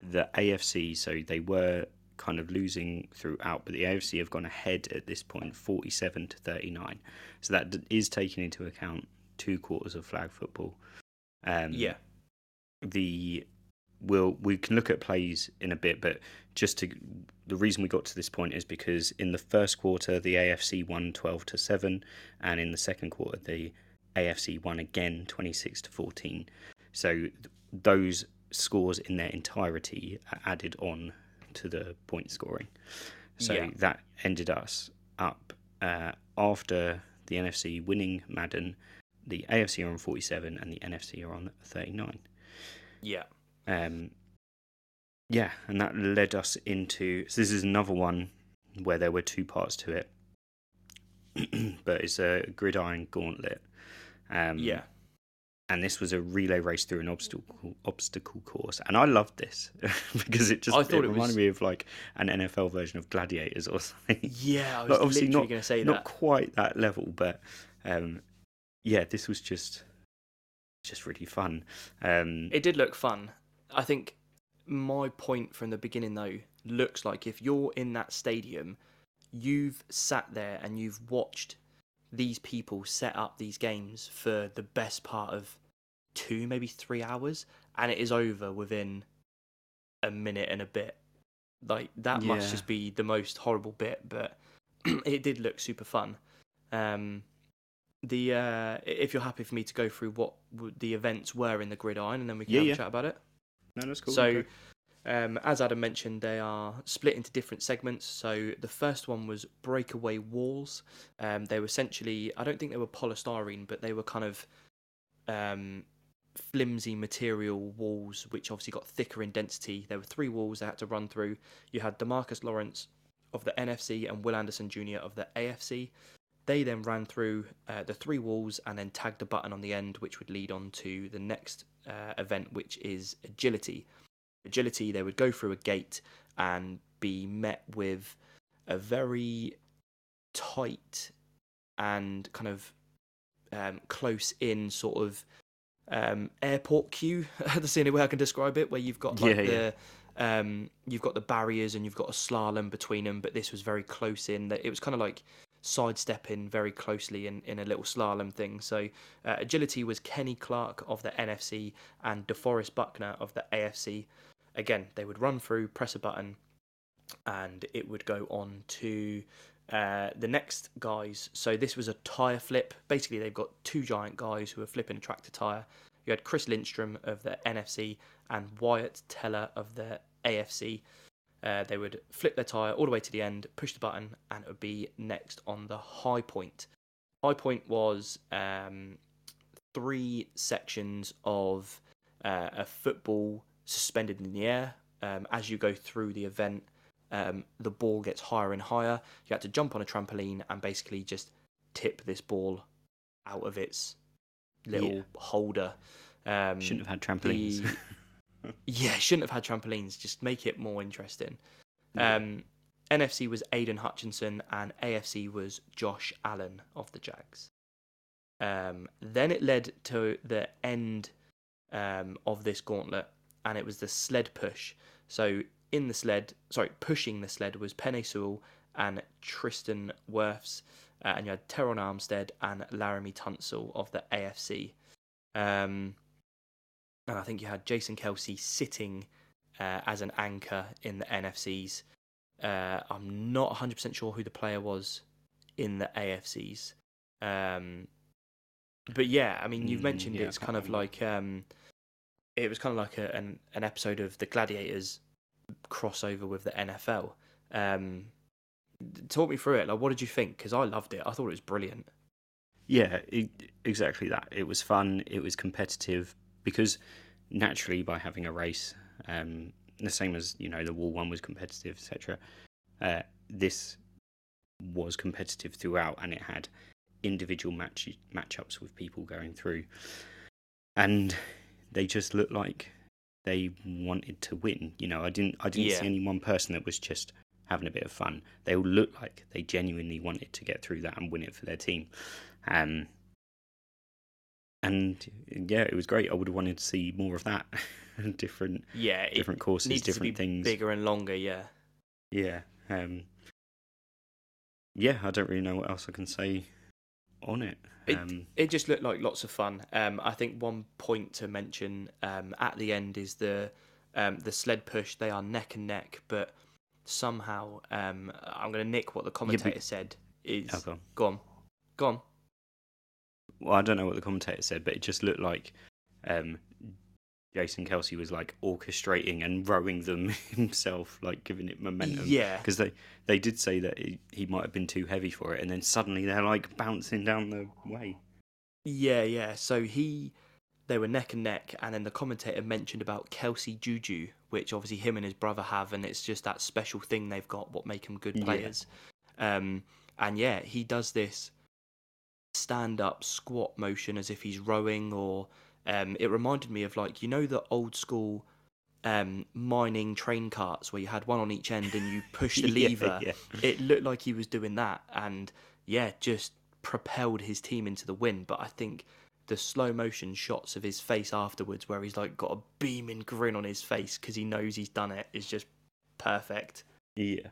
the AFC, so they were kind of losing throughout, but the AFC have gone ahead at this point, forty-seven to thirty-nine. So that is taking into account two quarters of flag football. Um, yeah, the we'll we can look at plays in a bit, but just to the reason we got to this point is because in the first quarter the AFC won twelve to seven, and in the second quarter the AFC won again twenty six to fourteen. So those scores in their entirety are added on to the point scoring. So Yeah. that ended us up uh, after the NFC winning Madden. The AFC are on 47 and the NFC are on 39. yeah, Um, yeah, and that led us into. So this is another one where there were two parts to it, but it's a gridiron gauntlet. Um, yeah. And this was a relay race through an obstacle obstacle course, and I loved this because it just I thought it reminded was- me of like an NFL version of Gladiators or something. Yeah, I was Like, obviously literally not- going to say Not that. quite that level, but um, yeah, this was just just really fun. Um, It did look fun. I think my point from the beginning, though, looks like if you're in that stadium, you've sat there and you've watched these people set up these games for the best part of two, maybe three hours, and it is over within a minute and a bit. Like, that must just be the most horrible bit, but it did look super fun. Um, the uh, if you're happy for me to go through what w- the events were in the gridiron, and then we can Yeah, have yeah. a chat about it. no, that's cool. so, okay. Um, as Adam mentioned, they are split into different segments. So the first one was breakaway walls. Um, they were essentially, I don't think they were polystyrene, but they were kind of um, flimsy material walls, which obviously got thicker in density. There were three walls they had to run through. You had Demarcus Lawrence of the NFC and Will Anderson Jr. of the AFC. They then ran through uh, the three walls and then tagged a button on the end, which would lead on to the next uh, event, which is agility agility, they would go through a gate and be met with a very tight and kind of um, close in sort of um, airport queue. That's the only way I can describe it. Where you've got like Yeah, the yeah. um, you've got the barriers and you've got a slalom between them, but this was very close in. That it was kind of like sidestepping very closely in, in a little slalom thing. So uh, agility was Kenny Clark of the NFC and DeForest Buckner of the AFC. Again, they would run through, press a button, and it would go on to uh, the next guys. So this was a tyre flip. Basically, they've got two giant guys who are flipping a tractor tyre. You had Chris Lindstrom of the NFC and Wyatt Teller of the AFC. Uh, they would flip their tyre all the way to the end, push the button, and it would be next on the high point. High point was um, three sections of uh, a football suspended in the air. Um, as you go through the event, um, the ball gets higher and higher. You had to jump on a trampoline and basically just tip this ball out of its little Yeah. holder. Um, Shouldn't have had trampolines. the- yeah, shouldn't have had trampolines. Just make it more interesting. Yeah. Um, NFC was Aidan Hutchinson and AFC was Josh Allen of the Jags. Um, then it led to the end um, of this gauntlet, and it was the sled push. So in the sled, sorry, pushing the sled was Penei Sewell and Tristan Wirfs, uh, and you had Terron Armstead and Laremy Tunsil of the AFC. Um, and I think you had Jason Kelce sitting uh, as an anchor in the NFCs. Uh, I'm not 100% sure who the player was in the AFCs. Um, but yeah, I mean, you've Mm, mentioned yeah, it's kind of like um, it was kind of like a, an an episode of the Gladiators crossover with the NFL. Um, talk me through it. Like, what did you think? Because I loved it. I thought it was brilliant. Yeah, it, exactly that. It was fun. It was competitive because naturally, by having a race, um, the same as you know, the wall one was competitive, etc. Uh, this was competitive throughout, and it had individual match matchups with people going through, and they just looked like they wanted to win. You know, I didn't, I didn't Yeah. see any one person that was just having a bit of fun. They all looked like they genuinely wanted to get through that and win it for their team. Um, and yeah, it was great. I would have wanted to see more of that. different Yeah, different courses, different things. bigger and longer. Yeah. Yeah. Um, yeah, I don't really know what else I can say on it. It- Um, It just looked like lots of fun. Um, I think one point to mention um, at the end is the um, the sled push. They are neck and neck, but somehow um, I'm going to nick what the commentator said. Is oh, go on. go on, go on. Well, I don't know what the commentator said, but it just looked like um, Jason Kelce was like orchestrating and rowing them himself, like giving it momentum. Yeah, because they they did say that he, he might have been too heavy for it, and then suddenly they're like bouncing down the way. yeah, yeah. So he, they were neck and neck, and then the commentator mentioned about Kelce Juju, which obviously him and his brother have, and it's just that special thing they've got, what make them good Yeah. players. Um, and yeah, he does this stand up squat motion as if he's rowing, or um, it reminded me of like you know the old school um, mining train carts where you had one on each end and you push the Yeah, lever. yeah. It looked like he was doing that, and yeah, just propelled his team into the win. But I think the slow motion shots of his face afterwards, where he's like got a beaming grin on his face because he knows he's done it, is just perfect. Yeah.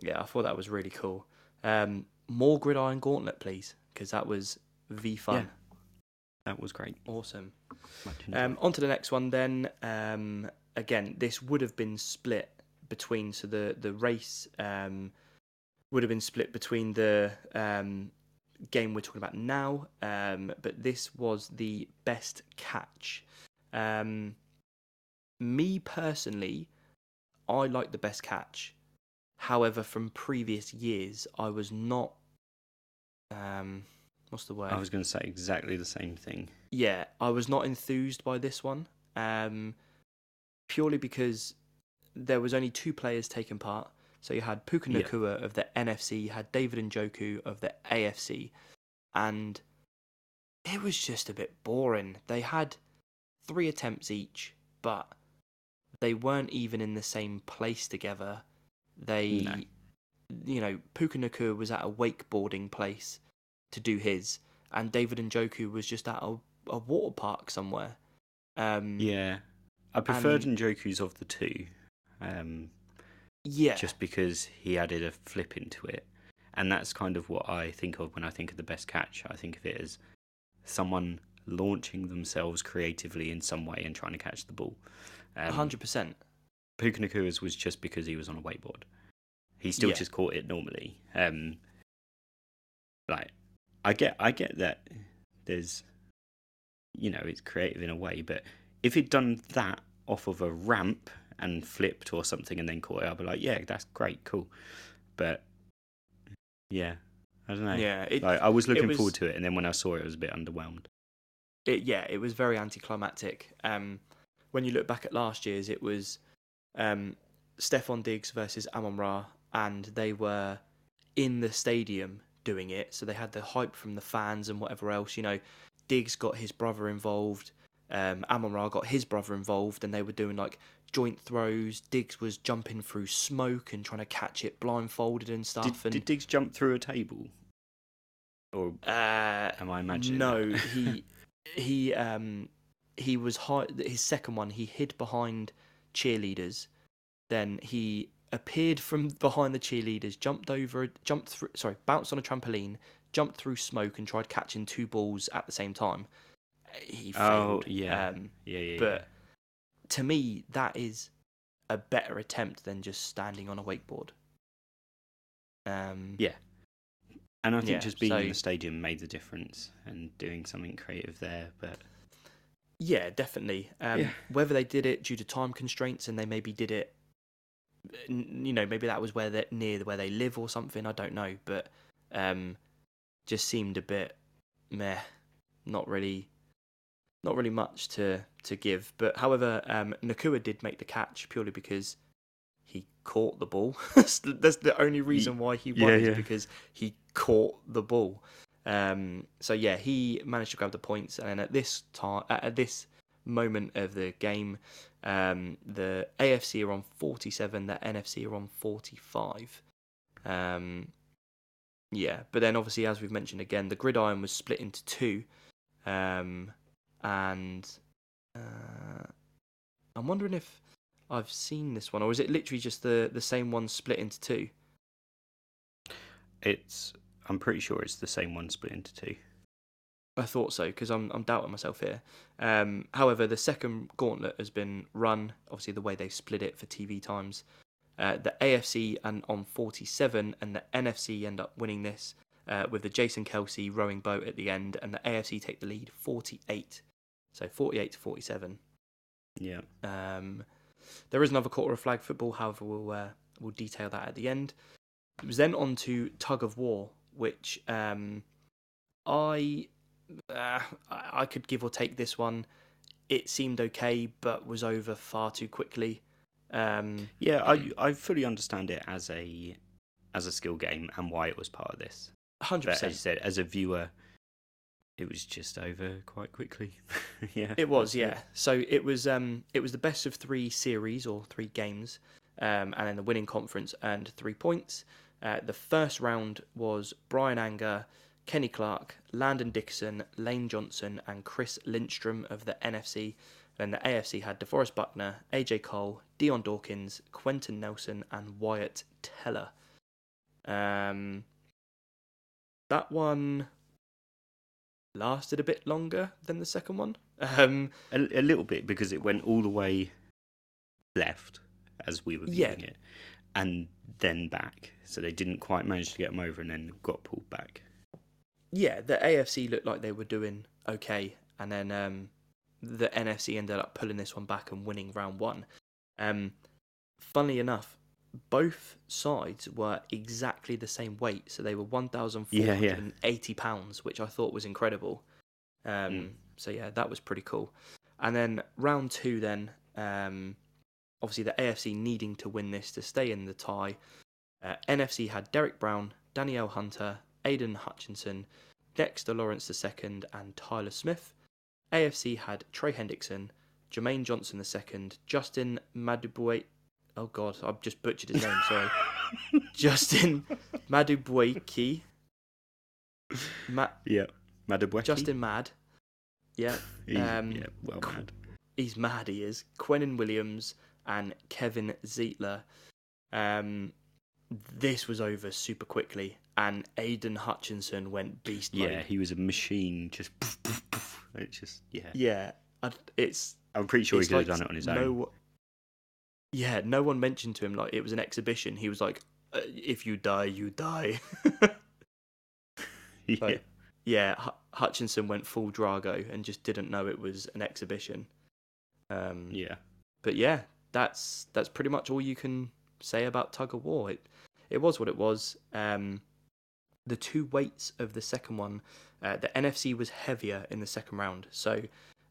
Yeah, I thought that was really cool. Um, more gridiron gauntlet, please, because that was v fun. Yeah. That was great. Awesome. Um, on to the next one then. Um, again, this would have been split between so the the race um, would have been split between the um, game we're talking about now, um, but this was the best catch. Um, me personally, I like the best catch. However, from previous years, I was not. Um, what's the word? I was going to say exactly the same thing. yeah, I was not enthused by this one, um, purely because there was only two players taking part. So you had Puka Yeah. Of the NFC, you had David Njoku of the AFC, and it was just a bit boring. They had three attempts each, but they weren't even in the same place together. They, No. you know, Puka Nacua was at a wakeboarding place to do his, and David Njoku was just at a, a water park somewhere. Um, Yeah, I preferred And- Njoku's of the two, um, yeah, just because he added a flip into it, and that's kind of what I think of when I think of the best catch. I think of it as someone launching themselves creatively in some way and trying to catch the ball. Um, hundred percent. Puka Nacua's was just because he was on a wakeboard. He still Yeah. just caught it normally. Um, like, I get, I get that there's, you know, it's creative in a way, but if he'd done that off of a ramp and flipped or something and then caught it, I'd be like, yeah, that's great, cool. But yeah, I don't know. Yeah, it, Like, I was looking was- forward to it, and then when I saw it, I was a bit underwhelmed. it yeah, it was very anticlimactic. Um, when you look back at last year's, it was um, Stefon Diggs versus Amon Ra, and they were in the stadium doing it. So they had the hype from the fans and whatever else. You know, Diggs got his brother involved. Um, Amon Ra got his brother involved, and they were doing like joint throws. Diggs was jumping through smoke and trying to catch it blindfolded and stuff. Did, and did Diggs jump through a table? Or uh, am I imagining? No, he he um he was hi- his second one. He hid behind cheerleaders. Then he appeared from behind the cheerleaders, jumped over, jumped through. Sorry, bounced on a trampoline, jumped through smoke, and tried catching two balls at the same time. He Oh, failed. yeah. Um, yeah, yeah, yeah. but to me, that is a better attempt than just standing on a wakeboard. Um, Yeah. And I think Yeah, just being so- in the stadium made the difference and doing something creative there. But Yeah, definitely. Um, Yeah. Whether they did it due to time constraints and they maybe did it, you know, maybe that was where they near where they live or something. I don't know, but um, just seemed a bit meh. Not really, not really much to to give. But however, um, Nacua did make the catch purely because he caught the ball. that's, the, that's the only reason why he won yeah, is yeah. because he caught the ball. Um, so yeah, he managed to grab the points, and at this time, at this moment of the game, um, the AFC are on 47, the NFC are on 45. Um, yeah, but then obviously, as we've mentioned again, the gridiron was split into two, um, and uh, I'm wondering if I've seen this one, or is it literally just the the same one split into two? it's, I'm pretty sure it's the same one split into two. I thought so because I'm I'm doubting myself here. Um, however, the second gauntlet has been run. Obviously, the way they split it for TV times, uh, the AFC and on 47, and the NFC end up winning this uh, with the Jason Kelce rowing boat at the end, and the AFC take the lead 48. So 48 to 47. Yeah. Um, there is another quarter of flag football, however, we'll uh, we'll detail that at the end. It was then on to tug of war, which um, I uh, I could give or take this one. It seemed okay, but was over far too quickly. Um, Yeah, I I fully understand it as a as a skill game and why it was part of this. hundred But as you percent. said, as a viewer, it was just over quite quickly. yeah. It was, yeah. So it was um it was the best of three series or three games, um, and then the winning conference earned three points. Uh, the first round was Bryan Anger, Kenny Clark, Landon Dixon, Lane Johnson, and Chris Lindstrom of the NFC. Then the AFC had DeForest Buckner, AJ Cole, Dion Dawkins, Quenton Nelson, and Wyatt Teller. Um, that one lasted a bit longer than the second one. Um, A, a little bit because it went all the way left as we were Yeah. it, and then back. So they didn't quite manage to get them over, and then got pulled back. Yeah, the AFC looked like they were doing okay, and then um, the NFC ended up pulling this one back and winning round one. Um, funnily enough, both sides were exactly the same weight, so they were one thousand four Yeah, yeah. pounds, which I thought was incredible. Um, Mm. So yeah, that was pretty cool. And then round two, then um, obviously the AFC needing to win this to stay in the tie. Uh, NFC had Derrick Brown, Danielle Hunter, Aidan Hutchinson, Dexter Lawrence II, and Tyler Smith. AFC had Trey Hendrickson, Jermaine Johnson II, Justin Madubwe. Oh God, I've just butchered his name. Sorry, Justin Madubweki. Ma- Yeah. Madabweki. Justin Mad. Yeah, He's- um, yeah, well qu- mad. he's mad. He is. Quentin Williams and Kevin Zeitler. Um, this was over super quickly, and Aidan Hutchinson went beast mode. Yeah, he was a machine. Just, it just, yeah. yeah. I, it's I'm pretty sure he could have done it on his no, own. Yeah, no one mentioned to him like it was an exhibition. He was like, uh, "If you die, you die." yeah. like- yeah, Hu- Hutchinson went full Drago and just didn't know it was an exhibition. Um, yeah. but yeah, that's that's pretty much all you can say about tug of war. It it was what it was. Um, the two weights of the second one, uh, the NFC was heavier in the second round. So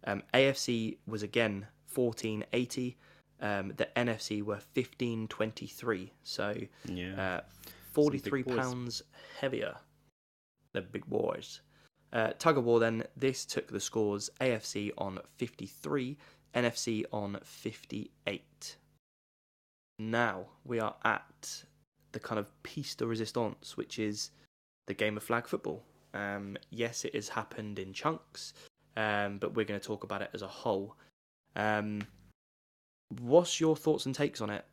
um, AFC was again fourteen eighty. Um, the NFC were fifteen twenty three. So Yeah. uh, forty three pounds heavier. The big boys. Uh, tug of war. Then this took the scores: AFC on fifty three, NFC on fifty eight. Now we are at the kind of piece de resistance, which is the game of flag football. Um, yes, it has happened in chunks, um, but we're going to talk about it as a whole. Um, what's your thoughts and takes on it?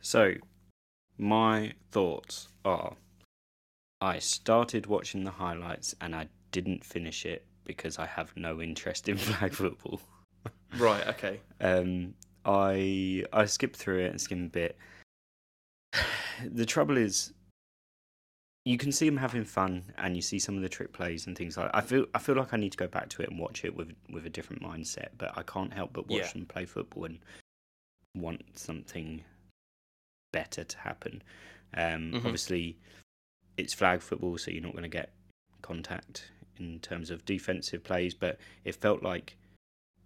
So, my thoughts are I started watching the highlights and I didn't finish it because I have no interest in flag football. Right. Okay. Um, I I skipped through it and skimmed a bit. The trouble is, you can see them having fun, and you see some of the trick plays and things like. I feel I feel like I need to go back to it and watch it with with a different mindset, but I can't help but watch Yeah. them play football and want something better to happen. Um, Mhm. Obviously, it's flag football, so you're not going to get contact in terms of defensive plays, but it felt like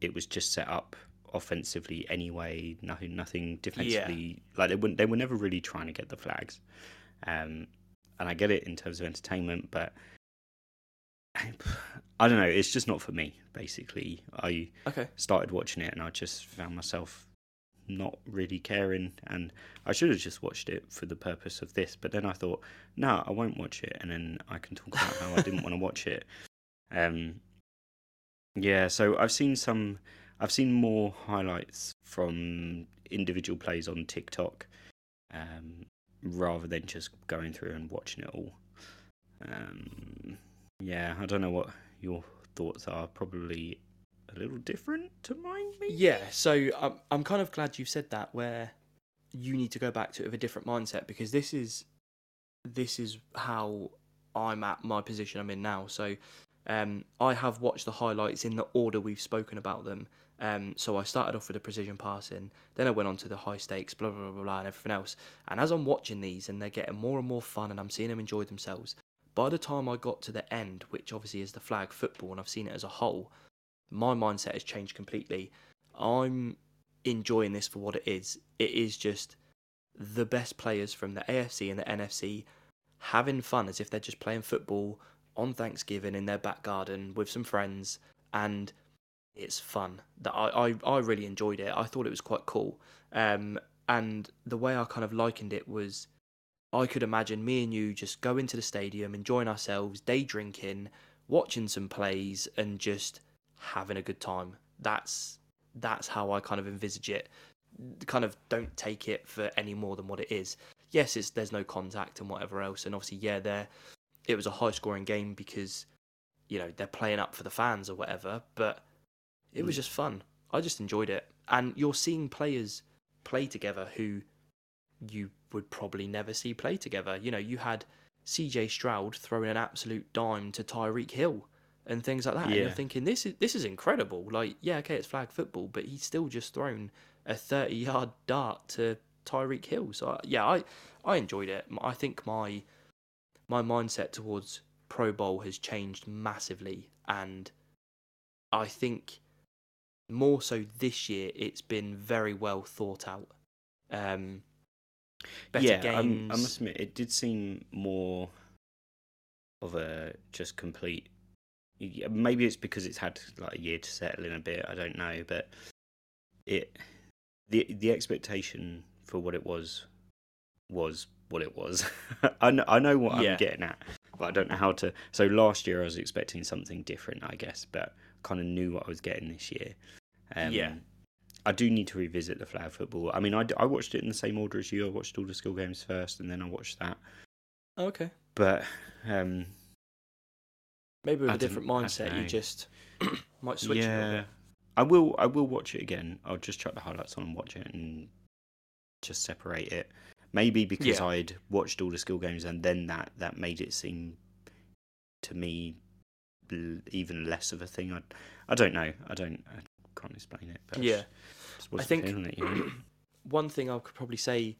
it was just set up offensively anyway. Nothing, nothing defensively. Like they wouldn't, they were never really trying to get the flags. Um, and I get it in terms of entertainment, but I don't know. It's just not for me. Basically, I Okay. started watching it and I just found myself not really caring and I should have just watched it for the purpose of this but then I thought no I won't watch it and then I can talk about how I didn't want to watch it um yeah so I've seen some I've seen more highlights from individual plays on TikTok um rather than just going through and watching it all um yeah I don't know what your thoughts are probably a little different to mine maybe? Yeah, so I'm I'm kind of glad you've said that where you need to go back to it with a different mindset because this is this is how I'm at my position I'm in now. So um, I have watched the highlights in the order we've spoken about them. Um, so I started off with the precision passing, then I went on to the high stakes, blah blah blah blah, and everything else. And as I'm watching these, and they're getting more and more fun, and I'm seeing them enjoy themselves. By the time I got to the end, which obviously is the flag football, and I've seen it as a whole, my mindset has changed completely. I'm enjoying this for what it is. It is just the best players from the AFC and the NFC having fun as if they're just playing football on Thanksgiving in their back garden with some friends, and it's fun. That I, I, I really enjoyed it. I thought it was quite cool. Um, and the way I kind of likened it was, I could imagine me and you just go into the stadium, enjoying ourselves, day drinking, watching some plays, and just having a good time. That's that's how I kind of envisage it. Kind of don't take it for any more than what it is. Yes, it's there's no contact and whatever else, and obviously, yeah, there it was a high scoring game because you know they're playing up for the fans or whatever. But it was Mm. just fun. I just enjoyed it, and you're seeing players play together who you would probably never see play together. You know, you had CJ Stroud throwing an absolute dime to Tyreek Hill and things like that. And you're thinking this is this is incredible. Like, yeah, okay, it's flag football, but he's still just thrown a 30 yard dart to Tyreek Hill. So I- yeah, I I enjoyed it. I think my my mindset towards Pro Bowl has changed massively, and I think more so this year it's been very well thought out. Um, better yeah, games. I'm- I must admit, it did seem more of a just complete. Maybe it's because it's had like a year to settle in a bit. I don't know, but it the the expectation for what it was was what it was. I know, I know what Yeah. I'm getting at, but I don't know how to. So last year I was expecting something different, I guess, but kind of knew what I was getting this year. Um, Yeah. I do need to revisit the flag football. I mean, I, I watched it in the same order as you. I watched all the school games first, and then I watched that. okay. But um, Maybe with I a different mindset, you just might switch yeah. I will. I will watch it again. I'll just chuck the highlights on and watch it, and just separate it. Maybe because Yeah. I'd watched all the school games, and then that that made it seem to me even less of a thing. I I don't know. I don't. I can't explain it. But Yeah. it's I think- it, you know? One thing I could probably say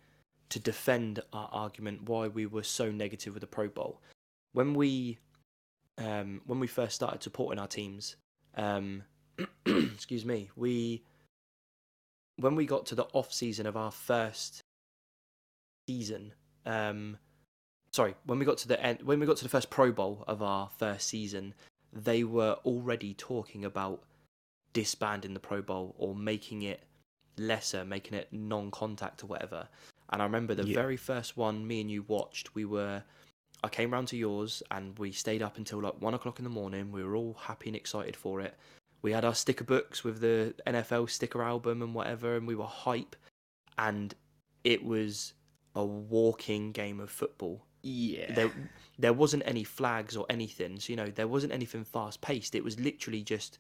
to defend our argument why we were so negative with the Pro Bowl when we um, when we first started supporting our teams. Um, excuse me. We when we got to the off season of our first season. Um, sorry, when we got to the end, when we got to the first Pro Bowl of our first season, they were already talking about disbanding the Pro Bowl or making it lesser, making it non-contact or whatever. And I remember the Yeah. very first one me and you watched. We were, I came round to yours and we stayed up until like one o'clock in the morning. We were all happy and excited for it. We had our sticker books with the NFL sticker album and whatever, and we were hype. And it was a walking game of football Yeah. there there wasn't any flags or anything so you know there wasn't anything fast paced it was literally just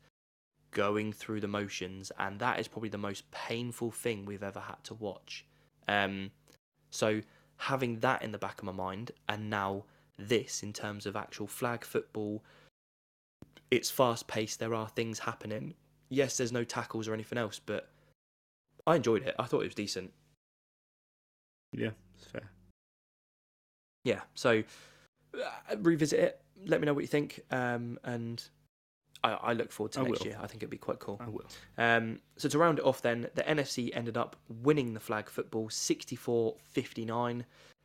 going through the motions and that is probably the most painful thing we've ever had to watch um so having that in the back of my mind and now this in terms of actual flag football it's fast paced there are things happening yes there's no tackles or anything else but i enjoyed it i thought it was decent yeah. It's fair. yeah so revisit it. Let me know what you think um and i, I look forward to I next will. year. I think it'd be quite cool. I will. um so to round it off then the nfc ended up winning the flag football 64-59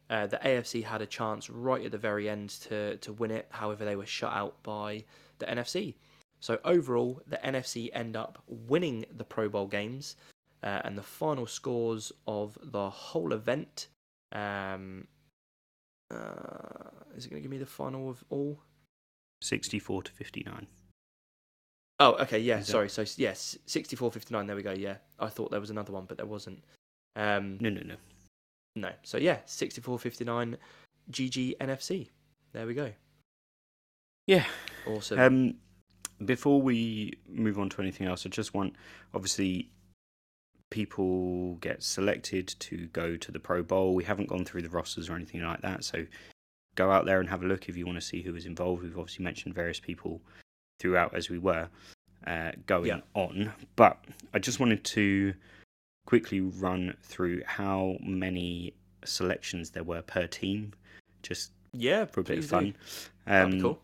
uh, the afc had a chance right at the very end to to win it. However they were shut out by the nfc so overall the nfc end up winning the pro bowl games uh, and the final scores of the whole event um, uh, is it going to give me the final of all? Sixty-four to fifty-nine. Oh, okay, yeah, Is that- sorry. So yes, sixty-four fifty-nine. There we go. Yeah, I thought there was another one, but there wasn't. Um, No, no, no. no. So yeah, sixty-four fifty-nine. GG NFC. There we go. Yeah. Awesome. Um, before we move on to anything else, I just want obviously people get selected to go to the Pro Bowl. We haven't gone through the rosters or anything like that, so go out there and have a look if you want to see who was involved. We've obviously mentioned various people throughout as we were uh, going Yeah. on, but I just wanted to quickly run through how many selections there were per team, just yeah, for a bit of fun. do. That'd be Um, cool.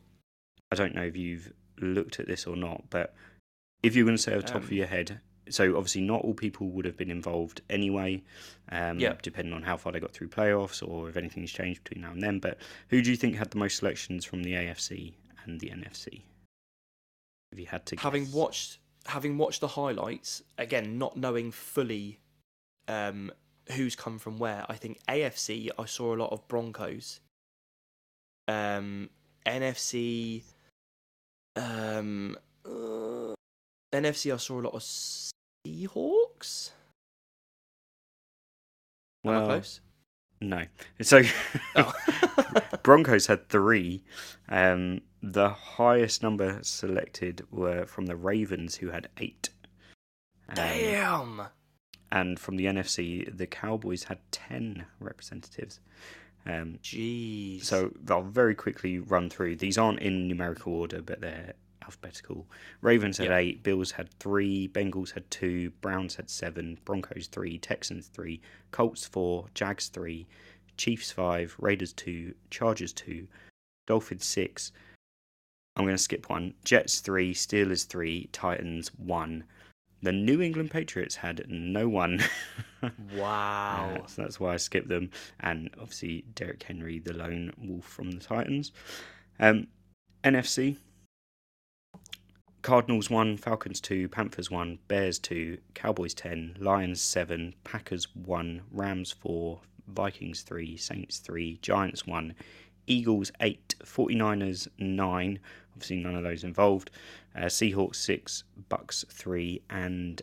I don't know if you've looked at this or not, but if you're going to say off the top of Um, your head, so obviously not all people would have been involved anyway, um, depending on how far they got through playoffs or if anything's changed between now and then. But who do you think had the most selections from the AFC and the NFC? If you had to, Having guess. watched, having watched the highlights again, not knowing fully um, who's come from where. I think AFC. I saw a lot of Broncos. Um, NFC. Um, uh, NFC. I saw a lot of Seahawks. Am I well, close? no. So Oh. Broncos had three. Um, the highest number selected were from the Ravens, who had eight. Um, Damn. and from the NFC, the Cowboys had 10 representatives. Um, Jeez. so I'll very quickly run through. These aren't in numerical order, but they're alphabetical. Ravens had Yeah. eight, Bills had three, Bengals had two, Browns had seven, Broncos three, Texans three, Colts four, Jags three, Chiefs five, Raiders two, Chargers two, Dolphins six. I'm going to skip one. Jets three, Steelers three, Titans one. The New England Patriots had no one. Wow. So that's why I skipped them. And obviously, Derrick Henry, the lone wolf from the Titans. Um, NFC Cardinals 1, Falcons 2, Panthers 1, Bears 2, Cowboys 10, Lions 7, Packers 1, Rams 4, Vikings 3, Saints 3, Giants 1, Eagles 8, 49ers 9, obviously none of those involved, uh, Seahawks 6, Bucks 3, and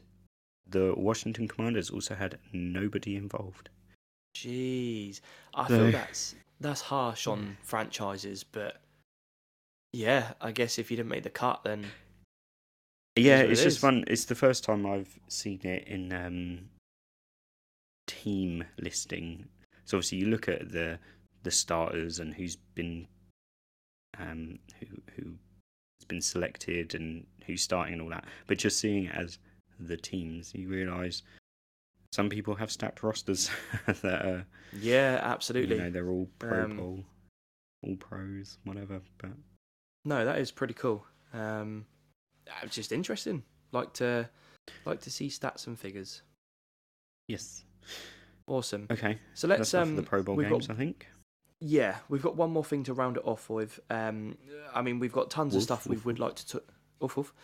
the Washington Commanders also had nobody involved. Jeez, I So- feel that's that's harsh on franchises, but yeah, I guess if you didn't make the cut, then Yeah, it's it just is. fun. It's the first time I've seen it in um, team listing. So obviously you look at the the starters and who's been um, who who's been selected and who's starting and all that. But just seeing it as the teams, you realise some people have stacked rosters that are yeah, absolutely. you know they're all pro Um, bowl, all pros, whatever. But No, that is pretty cool. Um, it's just interesting. Like to like to see stats and figures. yes, Awesome. okay. So let's That's um the pro bowl games, got I think. yeah, we've got one more thing to round it off with. Um, I mean, we've got tons of Woof, stuff we woof, would like to. T- oof, oof.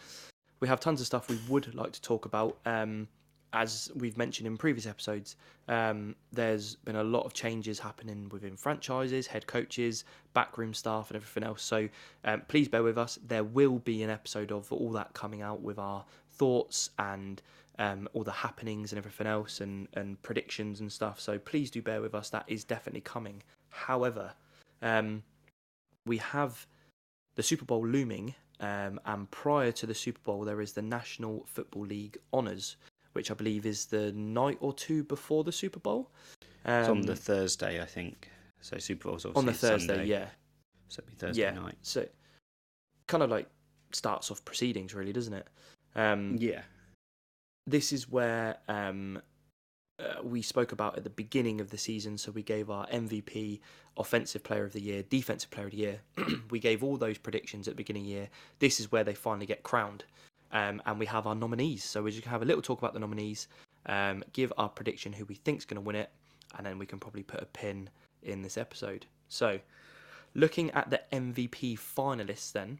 We have tons of stuff we would like to talk about. Um, as we've mentioned in previous episodes, um, there's been a lot of changes happening within franchises, head coaches, backroom staff, and everything else. So um, please bear with us. There will be an episode of all that coming out with our thoughts and um, all the happenings and everything else and, and predictions and stuff. So please do bear with us. That is definitely coming. However, um, we have the Super Bowl looming, um, and prior to the Super Bowl, there is the National Football League Honours, which I believe is the night or two before the Super Bowl. Um, It's on the Thursday, I think. So Super Bowl's obviously on the Thursday, Sunday, yeah, So it'll be Thursday yeah. night. So kind of like starts off proceedings, really, doesn't it? Um, Yeah. this is where um, uh, we spoke about at the beginning of the season. So we gave our MVP, Offensive Player of the Year, Defensive Player of the Year. we gave all those predictions at the beginning of the year. This is where they finally get crowned. Um, and we have our nominees. So we're just to have a little talk about the nominees, um, give our prediction who we think's going to win it, and then we can probably put a pin in this episode. So, looking at the MVP finalists, then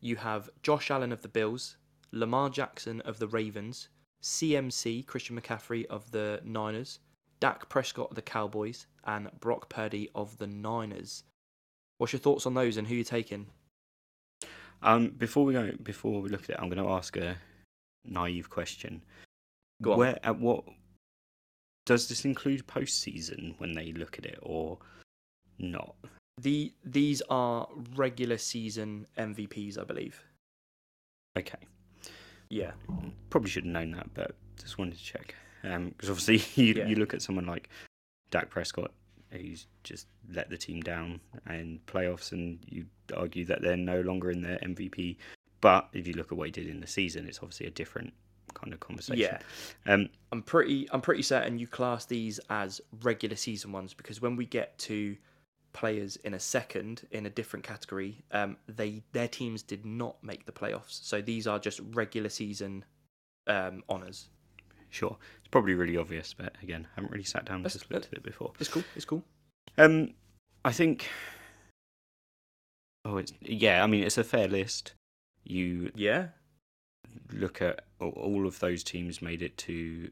you have Josh Allen of the Bills, Lamar Jackson of the Ravens, CMC Christian McCaffrey of the Niners, Dak Prescott of the Cowboys, and Brock Purdy of the Niners. What's your thoughts on those and who you're taking? Um, before we go, before we look at it, I'm going to ask a naive question. Go on. Where at what does this include postseason when they look at it, or not? The these are regular season MVPs, I believe. Okay, Yeah. probably should have known that, but just wanted to check. Because obviously, you Yeah. you look at someone like Dak Prescott, who's just let the team down in playoffs, and you argue that they're no longer in their MVP. But if you look at what he did in the season, it's obviously a different kind of conversation. Yeah. Um, I'm pretty I'm pretty certain you class these as regular season ones because when we get to players in a second in a different category, um, they their teams did not make the playoffs. So these are just regular season um, honors. Sure, probably really obvious, but again, I haven't really sat down and That's- just looked at it before. It's cool. It's cool. Um, I think. Oh, it's yeah. I mean, it's a fair list. You Yeah. look at a- all of those teams made it to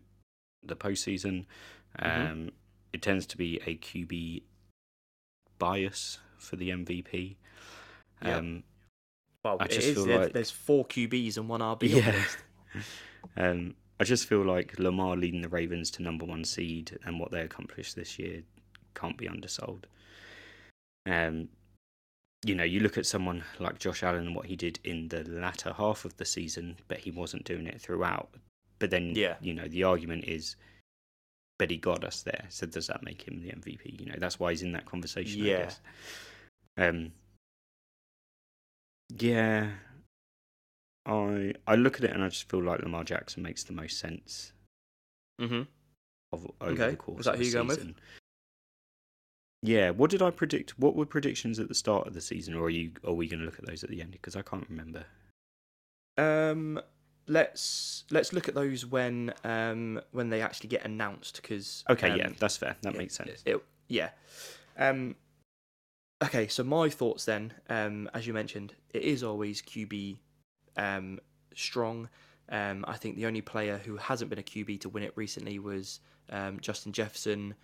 the postseason. Um, Mhm. It tends to be a QB bias for the MVP. Yep. Um, Well, I it just is. feel There- like- There's four QBs and one RB. on the Yeah. list. um, I just feel like Lamar leading the Ravens to number one seed and what they accomplished this year can't be undersold. Um, you know, you look at someone like Josh Allen and what he did in the latter half of the season, but he wasn't doing it throughout. But then, Yeah. you know, the argument is, but he got us there. So does that make him the MVP? You know, that's why he's in that conversation. I Yeah. guess. Um. Yeah, I I look at it and I just feel like Lamar Jackson makes the most sense Mm-hmm. of over Okay, the course is that of who you're going with? Yeah, what did I predict? What were predictions at the start of the season, or are you? Are we going to look at those at the end? Because I can't remember. Um, let's let's look at those when um when they actually get announced because Okay, yeah, that's fair. That makes sense. It, yeah. Um. Okay, so my thoughts then, um, as you mentioned, it is always QB, um, strong. Um, I think the only player who hasn't been a QB to win it recently was um, Justin Jefferson,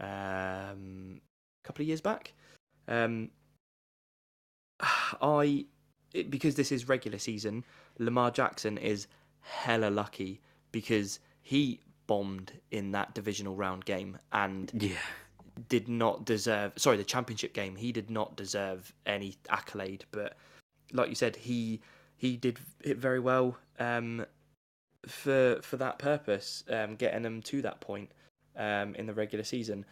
um, a couple of years back. Um, I it, because this is regular season, Lamar Jackson is hella lucky because he bombed in that divisional round game and Yeah, did not deserve sorry the championship game he did not deserve any accolade but like you said he he did it very well um for for that purpose um getting them to that point um in the regular season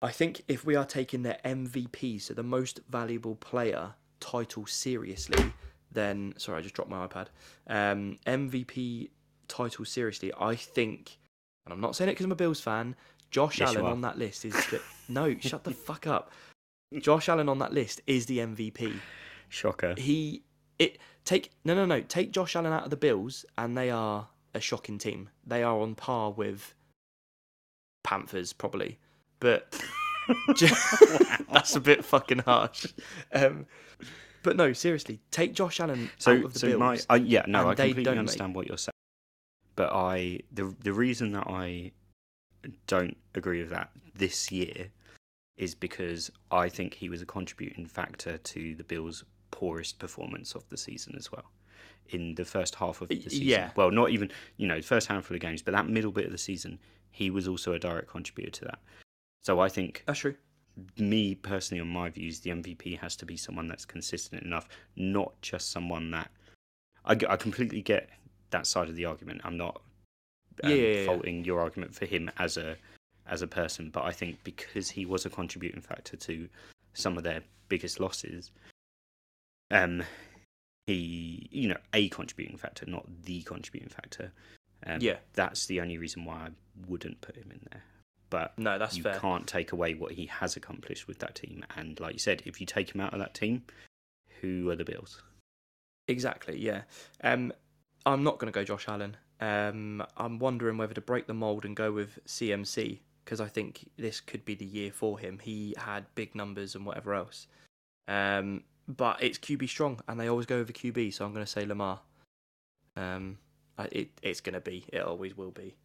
i think if we are taking the mvp so the most valuable player title seriously then sorry i just dropped my ipad um mvp title seriously i think and i'm not saying it because i'm a bills fan Josh Yes, Allen on that list is the, no, shut the fuck up. Josh Allen on that list is the MVP. shocker. He it take no no no take Josh Allen out of the Bills and they are a shocking team. They are on par with Panthers probably, but that's a bit fucking harsh. Um, but no, seriously, take Josh Allen So, out of the so Bills. my I, yeah, no, I completely don't make- understand what you're saying, but I the the reason that I don't agree with that this year is because I think he was a contributing factor to the Bills' poorest performance of the season as well. In the first half of the season, yeah. well, not even you know the first handful of games, but that middle bit of the season, he was also a direct contributor to that. So I think That's true. me personally, on my views, the MVP has to be someone that's consistent enough, not just someone that. I completely get that side of the argument. I'm not um, Yeah, yeah, yeah. faulting your argument for him as a as a person, but I think because he was a contributing factor to some of their biggest losses, um, he you know a contributing factor, not the contributing factor. Um, Yeah. that's the only reason why I wouldn't put him in there. But No, that's you fair. can't take away what he has accomplished with that team. And like you said, if you take him out of that team, who are the Bills? Exactly, yeah. Um, I'm not going to go Josh Allen. Um, I'm wondering whether to break the mold and go with CMC because I think this could be the year for him. He had big numbers and whatever else. Um, but it's QB strong, and they always go over QB, so I'm going to say Lamar. Um, it it's going to be. It always will be.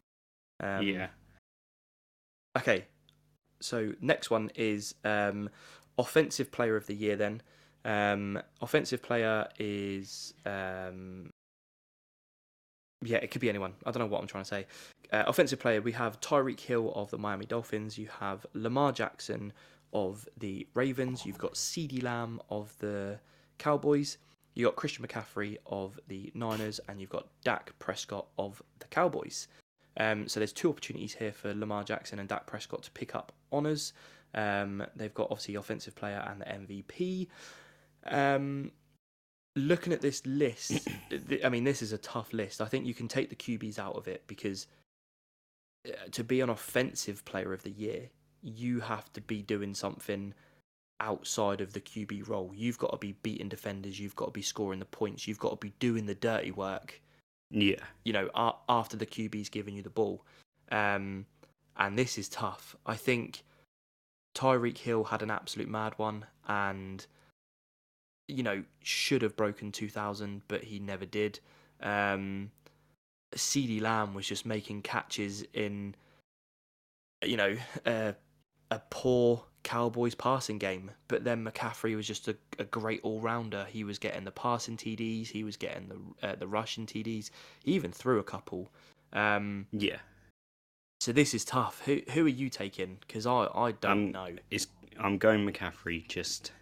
Um, yeah, Okay, so next one is um, offensive player of the year. Then um, offensive player is um, yeah, it could be anyone. I don't know what I'm trying to say. Uh, offensive player, we have Tyreek Hill of the Miami Dolphins. You have Lamar Jackson of the Ravens. You've got CeeDee Lamb of the Cowboys. You've got Christian McCaffrey of the Niners, and you've got Dak Prescott of the Cowboys. Um, so there's two opportunities here for Lamar Jackson and Dak Prescott to pick up honors. Um, they've got obviously offensive player and the MVP. Um, looking at this list, I mean, this is a tough list. I think you can take the QBs out of it because uh, to be an offensive player of the year, you have to be doing something outside of the QB role. You've got to be beating defenders. You've got to be scoring the points. You've got to be doing the dirty work yeah, you know, a- after the QB's giving you the ball. Um, and this is tough. I think Tyreek Hill had an absolute mad one and, you know, should have broken 2,000, but he never did. Um, CeeDee Lamb was just making catches in, you know, a, a poor Cowboys passing game. But then McCaffrey was just a, a great all rounder. He was getting the passing TDs, he was getting the uh, the rushing TDs. He even threw a couple. Um, yeah. so this is tough. Who who are you taking? Because I, I don't Um, know. It's I'm going McCaffrey just